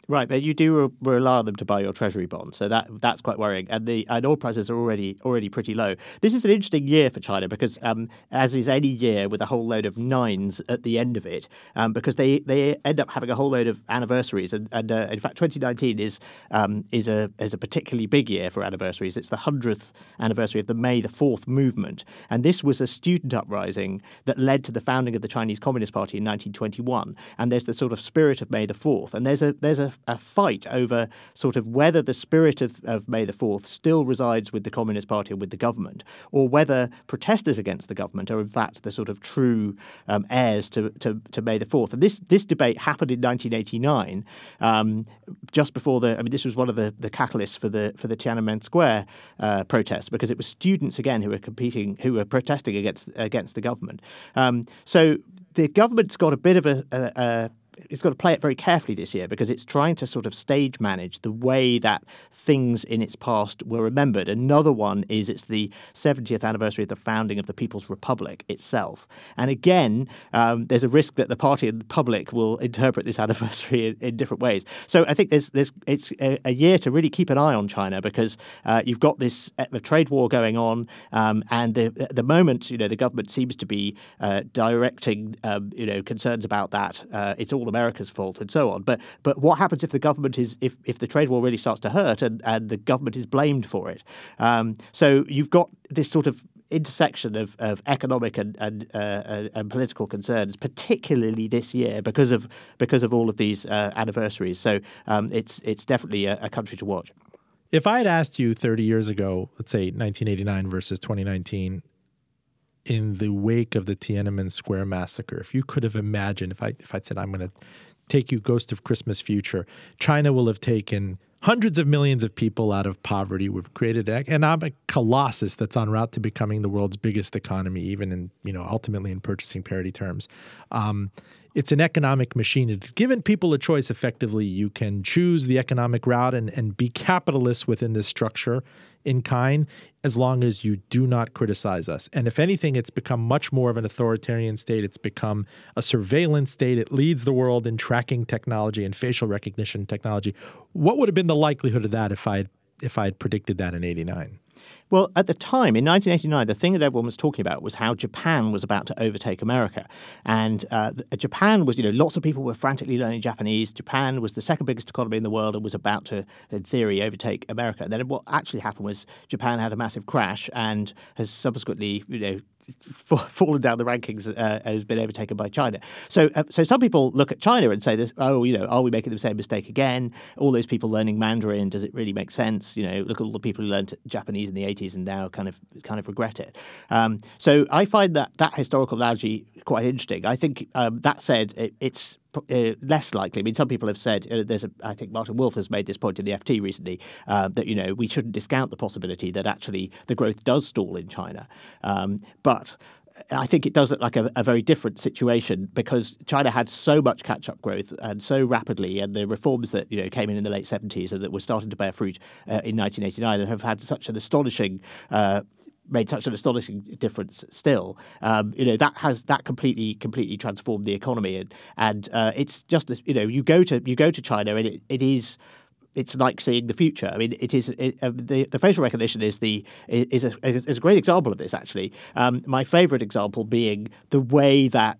Right, but you do re- rely on them to buy your treasury bonds, so that that's quite worrying. And the and oil prices are already already pretty low. This is an interesting year for China because, um, as is any year with a whole load of nines at the end of it, um, because they, they end up having a whole load of anniversaries. And, and uh, in fact, 2019 is um, is a is a particularly big year for anniversaries. It's the hundredth anniversary of the May the Fourth movement, and this was a student uprising that led to the founding of the Chinese Communist Party in 1921. And there's the sort of spirit of May the Fourth, and there's a there's a a fight over sort of whether the spirit of, of May the 4th still resides with the Communist Party and with the government, or whether protesters against the government are in fact the sort of true um, heirs to, to, to, May the 4th. And this, this debate happened in 1989, um, just before the, I mean, this was one of the, the catalysts for the, for the Tiananmen Square uh, protests, because it was students, again, who were competing, who were protesting against, against the government. Um, so the government's got a bit of a, a, it's got to play it very carefully this year because it's trying to sort of stage manage the way that things in its past were remembered. Another one is it's the 70th anniversary of the founding of the People's Republic itself. And again, um, there's a risk that the party and the public will interpret this [laughs] anniversary in, in different ways. So I think there's, there's it's a, a, year to really keep an eye on China because uh, you've got this uh, trade war going on, um, and the, at the moment, you know, the government seems to be uh, directing, um, you know, concerns about that. Uh, it's all America's fault and so on. But but what happens if the government is if, if the trade war really starts to hurt and, and the government is blamed for it? Um, so you've got this sort of intersection of, of economic and and, uh, and political concerns, particularly this year because of because of all of these uh, anniversaries. So um, it's it's definitely a, a country to watch. If I had asked you 30 years ago, let's say 1989 versus 2019, in the wake of the Tiananmen Square massacre, if you could have imagined, if I if I'd said I'm going to take you Ghost of Christmas Future, China will have taken hundreds of millions of people out of poverty. We've created an economic colossus that's en route to becoming the world's biggest economy, even in you know ultimately in purchasing parity terms. Um, it's an economic machine. It's given people a choice. Effectively, you can choose the economic route and, and be capitalist within this structure in kind as long as you do not criticize us. And if anything, it's become much more of an authoritarian state. It's become a surveillance state. It leads the world in tracking technology and facial recognition technology. What would have been the likelihood of that if I had if I had predicted that in 89? Well, at the time, in 1989, the thing that everyone was talking about was how Japan was about to overtake America. And uh, Japan was, you know, lots of people were frantically learning Japanese. Japan was the second biggest economy in the world and was about to, in theory, overtake America. And then what actually happened was Japan had a massive crash and has subsequently, you know, fallen down the rankings uh, has been overtaken by China. So, uh, so some people look at China and say, this, "Oh, you know, are we making the same mistake again? All those people learning Mandarin, does it really make sense? You know, look at all the people who learned Japanese in the '80s and now kind of kind of regret it." Um, so, I find that that historical analogy quite interesting. I think um, that said, it, it's uh, less likely. I mean, some people have said uh, there's a. I think Martin Wolf has made this point in the FT recently uh, that you know we shouldn't discount the possibility that actually the growth does stall in China, um, but. I think it does look like a, a, very different situation because China had so much catch-up growth and so rapidly, and the reforms that you know came in in the late seventies and that were starting to bear fruit uh, in 1989 and have had such an astonishing uh, made such an astonishing difference still. Um, you know that has that completely completely transformed the economy and and uh, it's just you know you go to you go to China and it, it is it's like seeing the future. I mean, it is it, uh, the the facial recognition is the is a is a great example of this. Actually, um, my favorite example being the way that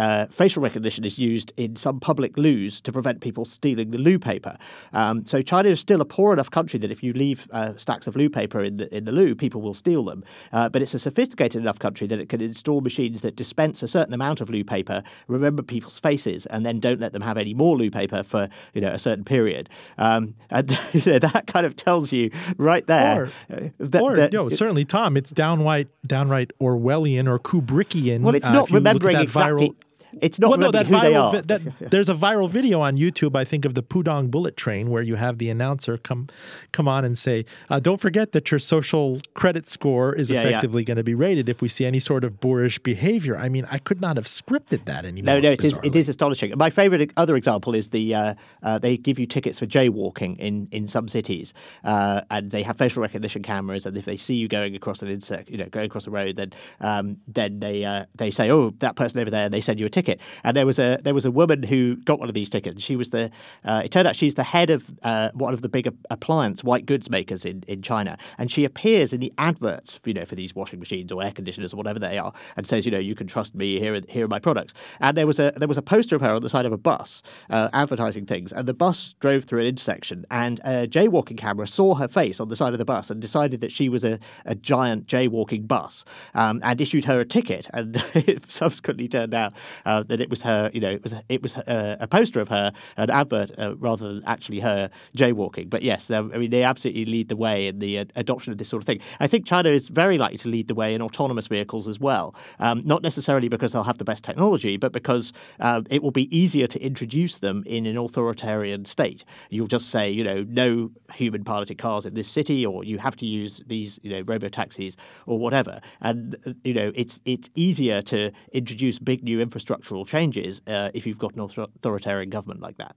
uh, facial recognition is used in some public loos to prevent people stealing the loo paper. Um, so China is still a poor enough country that if you leave uh, stacks of loo paper in the in the loo, people will steal them. Uh, but it's a sophisticated enough country that it can install machines that dispense a certain amount of loo paper, remember people's faces, and then don't let them have any more loo paper for you know a certain period. Um, and [laughs] you know, that kind of tells you right there. Or, uh, that, or that, no, it, certainly, Tom, it's downright downright Orwellian or Kubrickian. Well, it's uh, not remembering exactly. Viral, it's not well, no, that viral vi- that, yeah. [laughs] There's a viral video on YouTube, I think, of the Pudong Bullet Train, where you have the announcer come come on and say, uh, "Don't forget that your social credit score is yeah, effectively yeah. going to be rated if we see any sort of boorish behavior." I mean, I could not have scripted that anymore. No, no, it is, it is astonishing. My favorite other example is the uh, uh, they give you tickets for jaywalking in in some cities, uh, and they have facial recognition cameras, and if they see you going across an insect, you know, going across the road, then um, then they uh, they say, "Oh, that person over there," they send you a ticket ticket. And there was a there was a woman who got one of these tickets. She was the uh, it turned out she's the head of uh, one of the big appliance white goods makers in, in China, and she appears in the adverts, you know, for these washing machines or air conditioners or whatever they are, and says, you know, you can trust me. Here are, here are my products. And there was a there was a poster of her on the side of a bus uh, advertising things, and the bus drove through an intersection, and a jaywalking camera saw her face on the side of the bus and decided that she was a, a giant jaywalking bus, um, and issued her a ticket. And [laughs] it subsequently turned out uh, that it was her, you know, it was it was uh, a poster of her, an advert uh, rather than actually her jaywalking. But yes, I mean they absolutely lead the way in the uh, adoption of this sort of thing. I think China is very likely to lead the way in autonomous vehicles as well. Um, not necessarily because they'll have the best technology, but because uh, it will be easier to introduce them in an authoritarian state. You'll just say, you know, no human piloted cars in this city, or you have to use these, you know, robo taxis or whatever. And you know, it's it's easier to introduce big new infrastructure structural changes uh, if you've got an authoritarian government like that.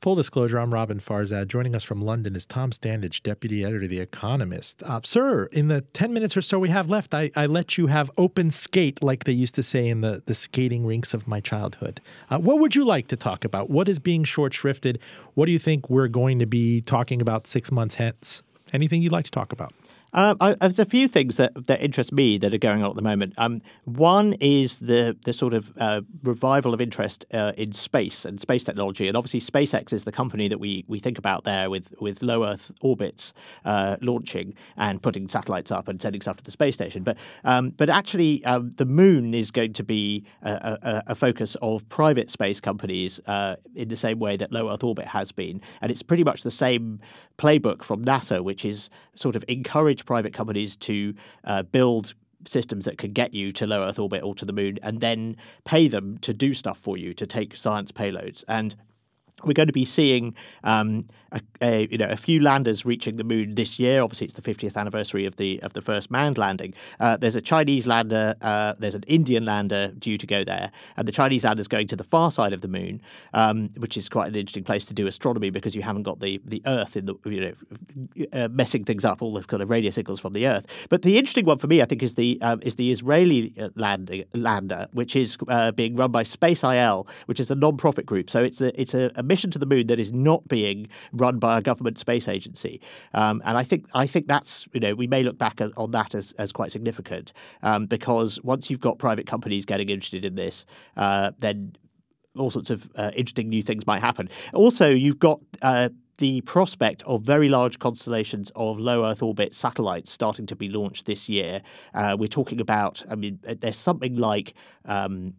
Full disclosure, I'm Robin Farzad. Joining us from London is Tom Standage, Deputy Editor of The Economist. Uh, sir, in the 10 minutes or so we have left, I, I, let you have open skate, like they used to say in the, the skating rinks of my childhood. Uh, what would you like to talk about? What is being short shrifted? What do you think we're going to be talking about six months hence? Anything you'd like to talk about? Um, I, there's a few things that, that interest me that are going on at the moment. Um, one is the the sort of uh, revival of interest uh, in space and space technology, and obviously SpaceX is the company that we, we think about there with with low Earth orbits uh, launching and putting satellites up and sending stuff to the space station. But um, but actually, um, the moon is going to be a, a, a focus of private space companies uh, in the same way that low Earth orbit has been, and it's pretty much the same playbook from NASA, which is sort of encourage private companies to uh, build systems that could get you to low Earth orbit or to the moon, and then pay them to do stuff for you to take science payloads. And we're going to be seeing um, a, a, you know a few landers reaching the moon this year. Obviously, it's the 50th anniversary of the of the first manned landing. Uh, there's a Chinese lander, uh, there's an Indian lander due to go there, and the Chinese lander is going to the far side of the moon, um, which is quite an interesting place to do astronomy because you haven't got the the Earth in the you know uh, messing things up, all the kind of radio signals from the Earth. But the interesting one for me, I think, is the um, is the Israeli uh, landing, lander, which is uh, being run by SpaceIL, which is a non-profit group. So it's a it's a, a mission to the moon that is not being run by a government space agency. Um, and I think I think that's you know we may look back on that as, as quite significant um, because once you've got private companies getting interested in this, uh, then all sorts of uh, interesting new things might happen. Also, you've got uh, the prospect of very large constellations of low Earth orbit satellites starting to be launched this year. Uh, we're talking about, I mean, there's something like um,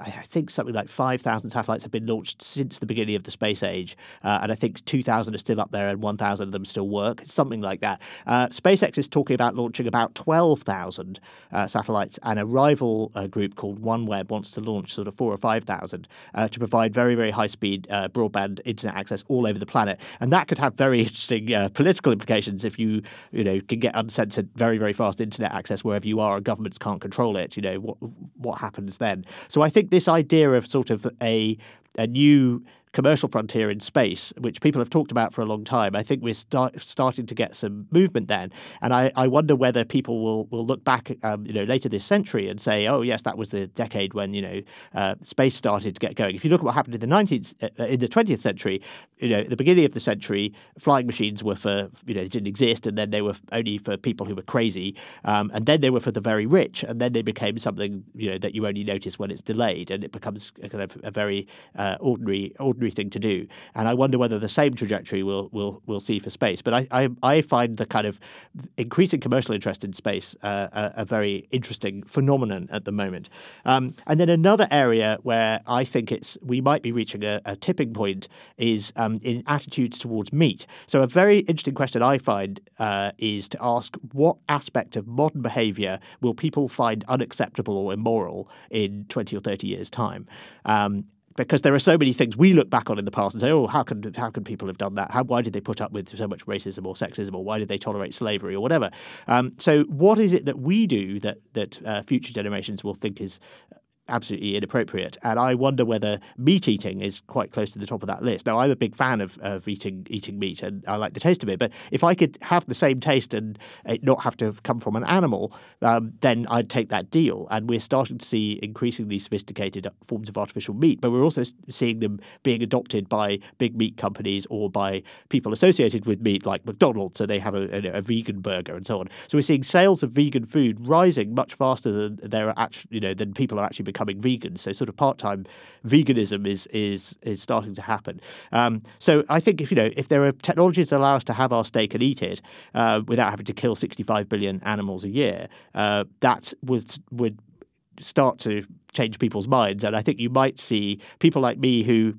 I think something like 5,000 satellites have been launched since the beginning of the space age. Uh, and I think 2,000 are still up there and 1,000 of them still work. something like that. Uh, SpaceX is talking about launching about 12,000 uh, satellites, and a rival uh, group called OneWeb wants to launch sort of four or 5,000 uh, to provide very, very high speed uh, broadband internet access all over the planet. And that could have very [laughs] interesting political implications if you, you know, can get uncensored, very, very fast internet access wherever you are and governments can't control it. You know, what, what happens then? So I think think this idea of sort of a a new commercial frontier in space, which people have talked about for a long time. I think we're start, starting to get some movement then, and I, I wonder whether people will, will look back, um, you know, later this century and say, oh yes, that was the decade when you know uh, space started to get going. If you look at what happened in the nineteenth, uh, in the twentieth century, you know, at the beginning of the century, flying machines were for you know they didn't exist, and then they were only for people who were crazy, um, and then they were for the very rich, and then they became something you know that you only notice when it's delayed, and it becomes a kind of a very uh, ordinary ordinary thing to do. And I wonder whether the same trajectory we'll we'll we'll see for space. But I I, I find the kind of increasing commercial interest in space uh, a, a, very interesting phenomenon at the moment. Um, and then another area where I think it's we might be reaching a, a tipping point is um, in attitudes towards meat. So a very interesting question I find uh, is to ask what aspect of modern behaviour will people find unacceptable or immoral in 20 or 30 years' time? Um, because there are so many things we look back on in the past and say, oh, how can how can people have done that? How, why did they put up with so much racism or sexism, or why did they tolerate slavery or whatever? Um, so, what is it that we do that that uh, future generations will think is absolutely inappropriate. And I wonder whether meat eating is quite close to the top of that list. Now, I'm a big fan of, of eating eating meat, and I like the taste of it. But if I could have the same taste and it not have to come from an animal, um, then I'd take that deal. And we're starting to see increasingly sophisticated forms of artificial meat, but we're also seeing them being adopted by big meat companies or by people associated with meat, like McDonald's. So they have a, a, a vegan burger and so on. So we're seeing sales of vegan food rising much faster than there are actually, you know, than people are actually becoming vegan. So sort of part time veganism is is is starting to happen. Um, so I think if you know if there are technologies that allow us to have our steak and eat it uh, without having to kill 65 billion animals a year, uh, that would would start to change people's minds. And I think you might see people like me who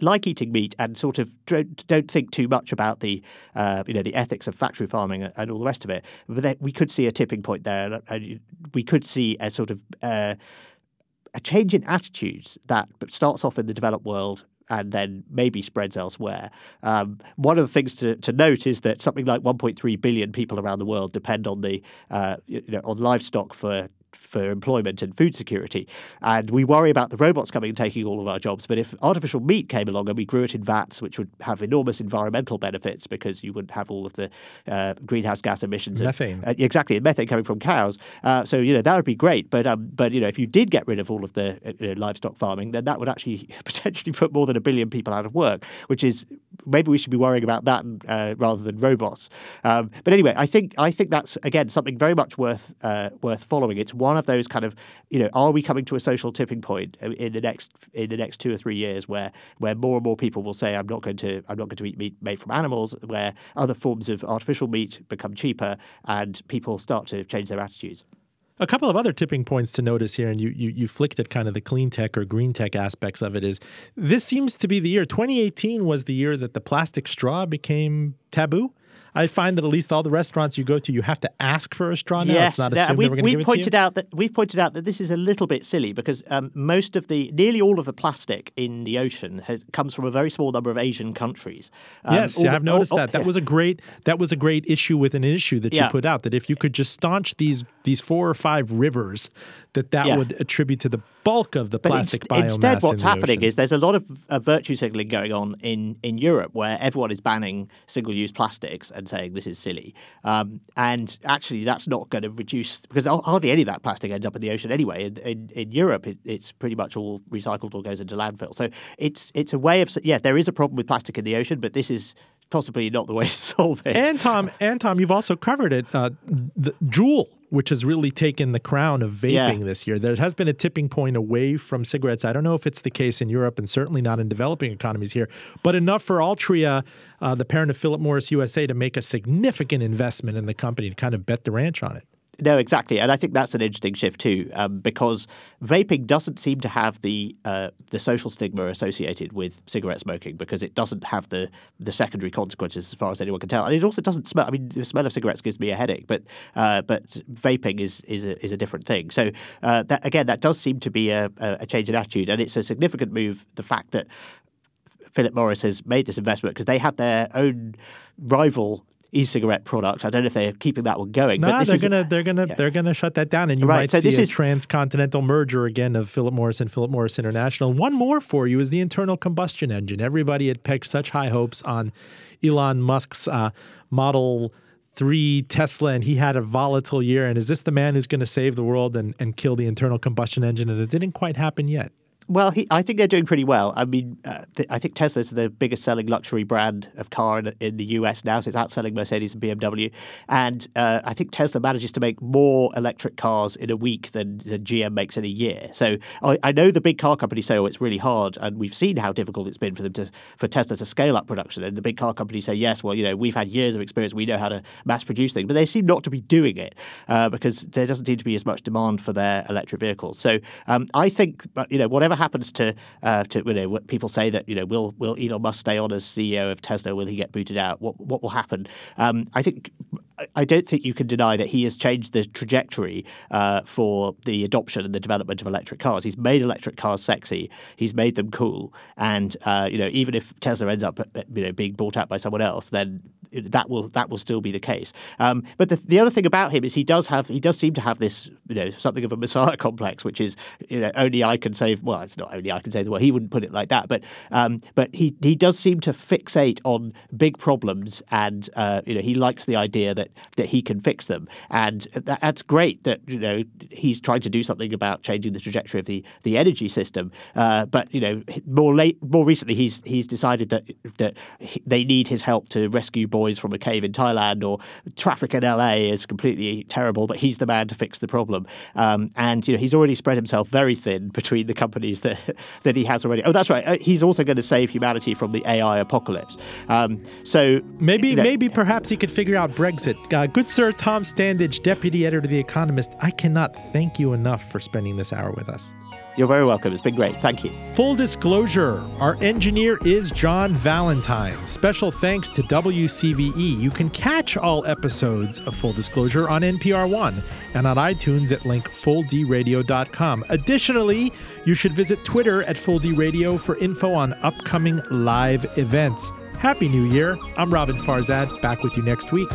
like eating meat and sort of don't, think too much about the uh, you know the ethics of factory farming and all the rest of it. But we could see a tipping point there, and we could see a sort of uh, a change in attitudes that starts off in the developed world and then maybe spreads elsewhere. Um, one of the things to, to note is that something like 1.3 billion people around the world depend on the uh, you know on livestock for for employment and food security. And we worry about the robots coming and taking all of our jobs. But if artificial meat came along and we grew it in vats, which would have enormous environmental benefits because you wouldn't have all of the uh, greenhouse gas emissions, methane, uh, exactly, and methane coming from cows. Uh, so you know that would be great. But um, but you know if you did get rid of all of the uh, livestock farming, then that would actually [laughs] potentially put more than a billion people out of work, which is maybe we should be worrying about that uh, rather than robots. Um, but anyway, I think I think that's again something very much worth uh, worth following. It's one of those kind of you know, are we coming to a social tipping point in the next in the next two or three years where where more and more people will say, I'm not going to I'm not going to eat meat made from animals, where other forms of artificial meat become cheaper and people start to change their attitudes. A couple of other tipping points to notice here, and you, you you flicked at kind of the clean tech or green tech aspects of it. Is this seems to be the year? 2018 was the year that the plastic straw became taboo. I find that at least all the restaurants you go to, you have to ask for a straw now. Yes, it's not assumed we've, we've give pointed out that we've pointed out that this is a little bit silly because um, most of the, nearly all of the plastic in the ocean has, comes from a very small number of Asian countries. Um, yes, yeah, I've noticed all, that. that was a great that was a great issue with an issue that you put out. That if you could just staunch these these four or five rivers that that yeah. would attribute to the bulk of the plastic but biomass. Instead, what's in happening is there's a lot of uh, virtue signaling going on in, in Europe where everyone is banning single use plastics and saying this is silly. Um, and actually, that's not going to reduce because hardly any of that plastic ends up in the ocean anyway. In, in, in Europe, it, it's pretty much all recycled or goes into landfill. So it's it's a way of yeah, there is a problem with plastic in the ocean, but this is possibly not the way to [laughs] solve it. And Tom, and Tom, you've also covered it. Uh, the Juul, which has really taken the crown of vaping yeah. this year, there has been a tipping point away from cigarettes. I don't know if it's the case in Europe, and certainly not in developing economies here, but enough for Altria, uh, the parent of Philip Morris USA, to make a significant investment in the company to kind of bet the ranch on it. No, exactly, and I think that's an interesting shift too, um, because vaping doesn't seem to have the uh, the social stigma associated with cigarette smoking because it doesn't have the the secondary consequences as far as anyone can tell, and it also doesn't smell. I mean, the smell of cigarettes gives me a headache, but uh, but vaping is is a, is a different thing. So uh, that again, that does seem to be a, a change in attitude, and it's a significant move. The fact that Philip Morris has made this investment because they had their own rival e-cigarette product. I don't know if they're keeping that one going. No, but they're gonna they're gonna yeah. they're gonna shut that down, and you right, might so see this a is, transcontinental merger again of Philip Morris and Philip Morris International. One more for you is the internal combustion engine. Everybody had pegged such high hopes on Elon Musk's uh, Model. Three Tesla, and he had a volatile year. And is this the man who's going to save the world and, and kill the internal combustion engine? And it didn't quite happen yet. Well, he, I think they're doing pretty well. I mean, uh, th- I think Tesla's the biggest selling luxury brand of car in, in, the US now, so it's outselling Mercedes and BMW. And uh, I think Tesla manages to make more electric cars in a week than, than GM makes in a year. So I, I, know the big car companies say, oh, it's really hard. And we've seen how difficult it's been for them to for Tesla to scale up production. And the big car companies say, yes, well, you know, we've had years of experience. We know how to mass produce things. But they seem not to be doing it uh, because there doesn't seem to be as much demand for their electric vehicles. So um, I think, you know, whatever happens to uh, to you know people say that you know will will Elon Musk stay on as CEO of Tesla? Will he get booted out? What what will happen? Um, I think I don't think you can deny that he has changed the trajectory uh, for the adoption and the development of electric cars. He's made electric cars sexy. He's made them cool. And uh, you know, even if Tesla ends up uh, you know being bought out by someone else, then that will that will still be the case. Um, but the, the other thing about him is he does have he does seem to have this you know something of a messiah complex, which is you know only I can save. Well, it's not only I can save the world. He wouldn't put it like that, but um, but he he does seem to fixate on big problems, and uh, you know he likes the idea that that that he can fix them, and that, that's great that you know he's trying to do something about changing the trajectory of the the energy system. Uh, but you know more late more recently he's he's decided that that they need his help to rescue boys from a cave in Thailand or traffic in LA is completely terrible, but he's the man to fix the problem. Um, and you know he's already spread himself very thin between the companies that [laughs] that he has already. Oh, that's right. Uh, he's also going to save humanity from the AI apocalypse. Um, so maybe you know, maybe perhaps he could figure out Brexit. Uh, good sir, Tom Standage, deputy editor of The Economist. I cannot thank you enough for spending this hour with us. You're very welcome. It's been great. Thank you. Full disclosure our engineer is John Valentine. Special thanks to WCVE. You can catch all episodes of Full Disclosure on NPR One and on iTunes at link fulldradio.com. Additionally, you should visit Twitter at Full D Radio for info on upcoming live events. Happy New Year. I'm Robin Farzad, back with you next week.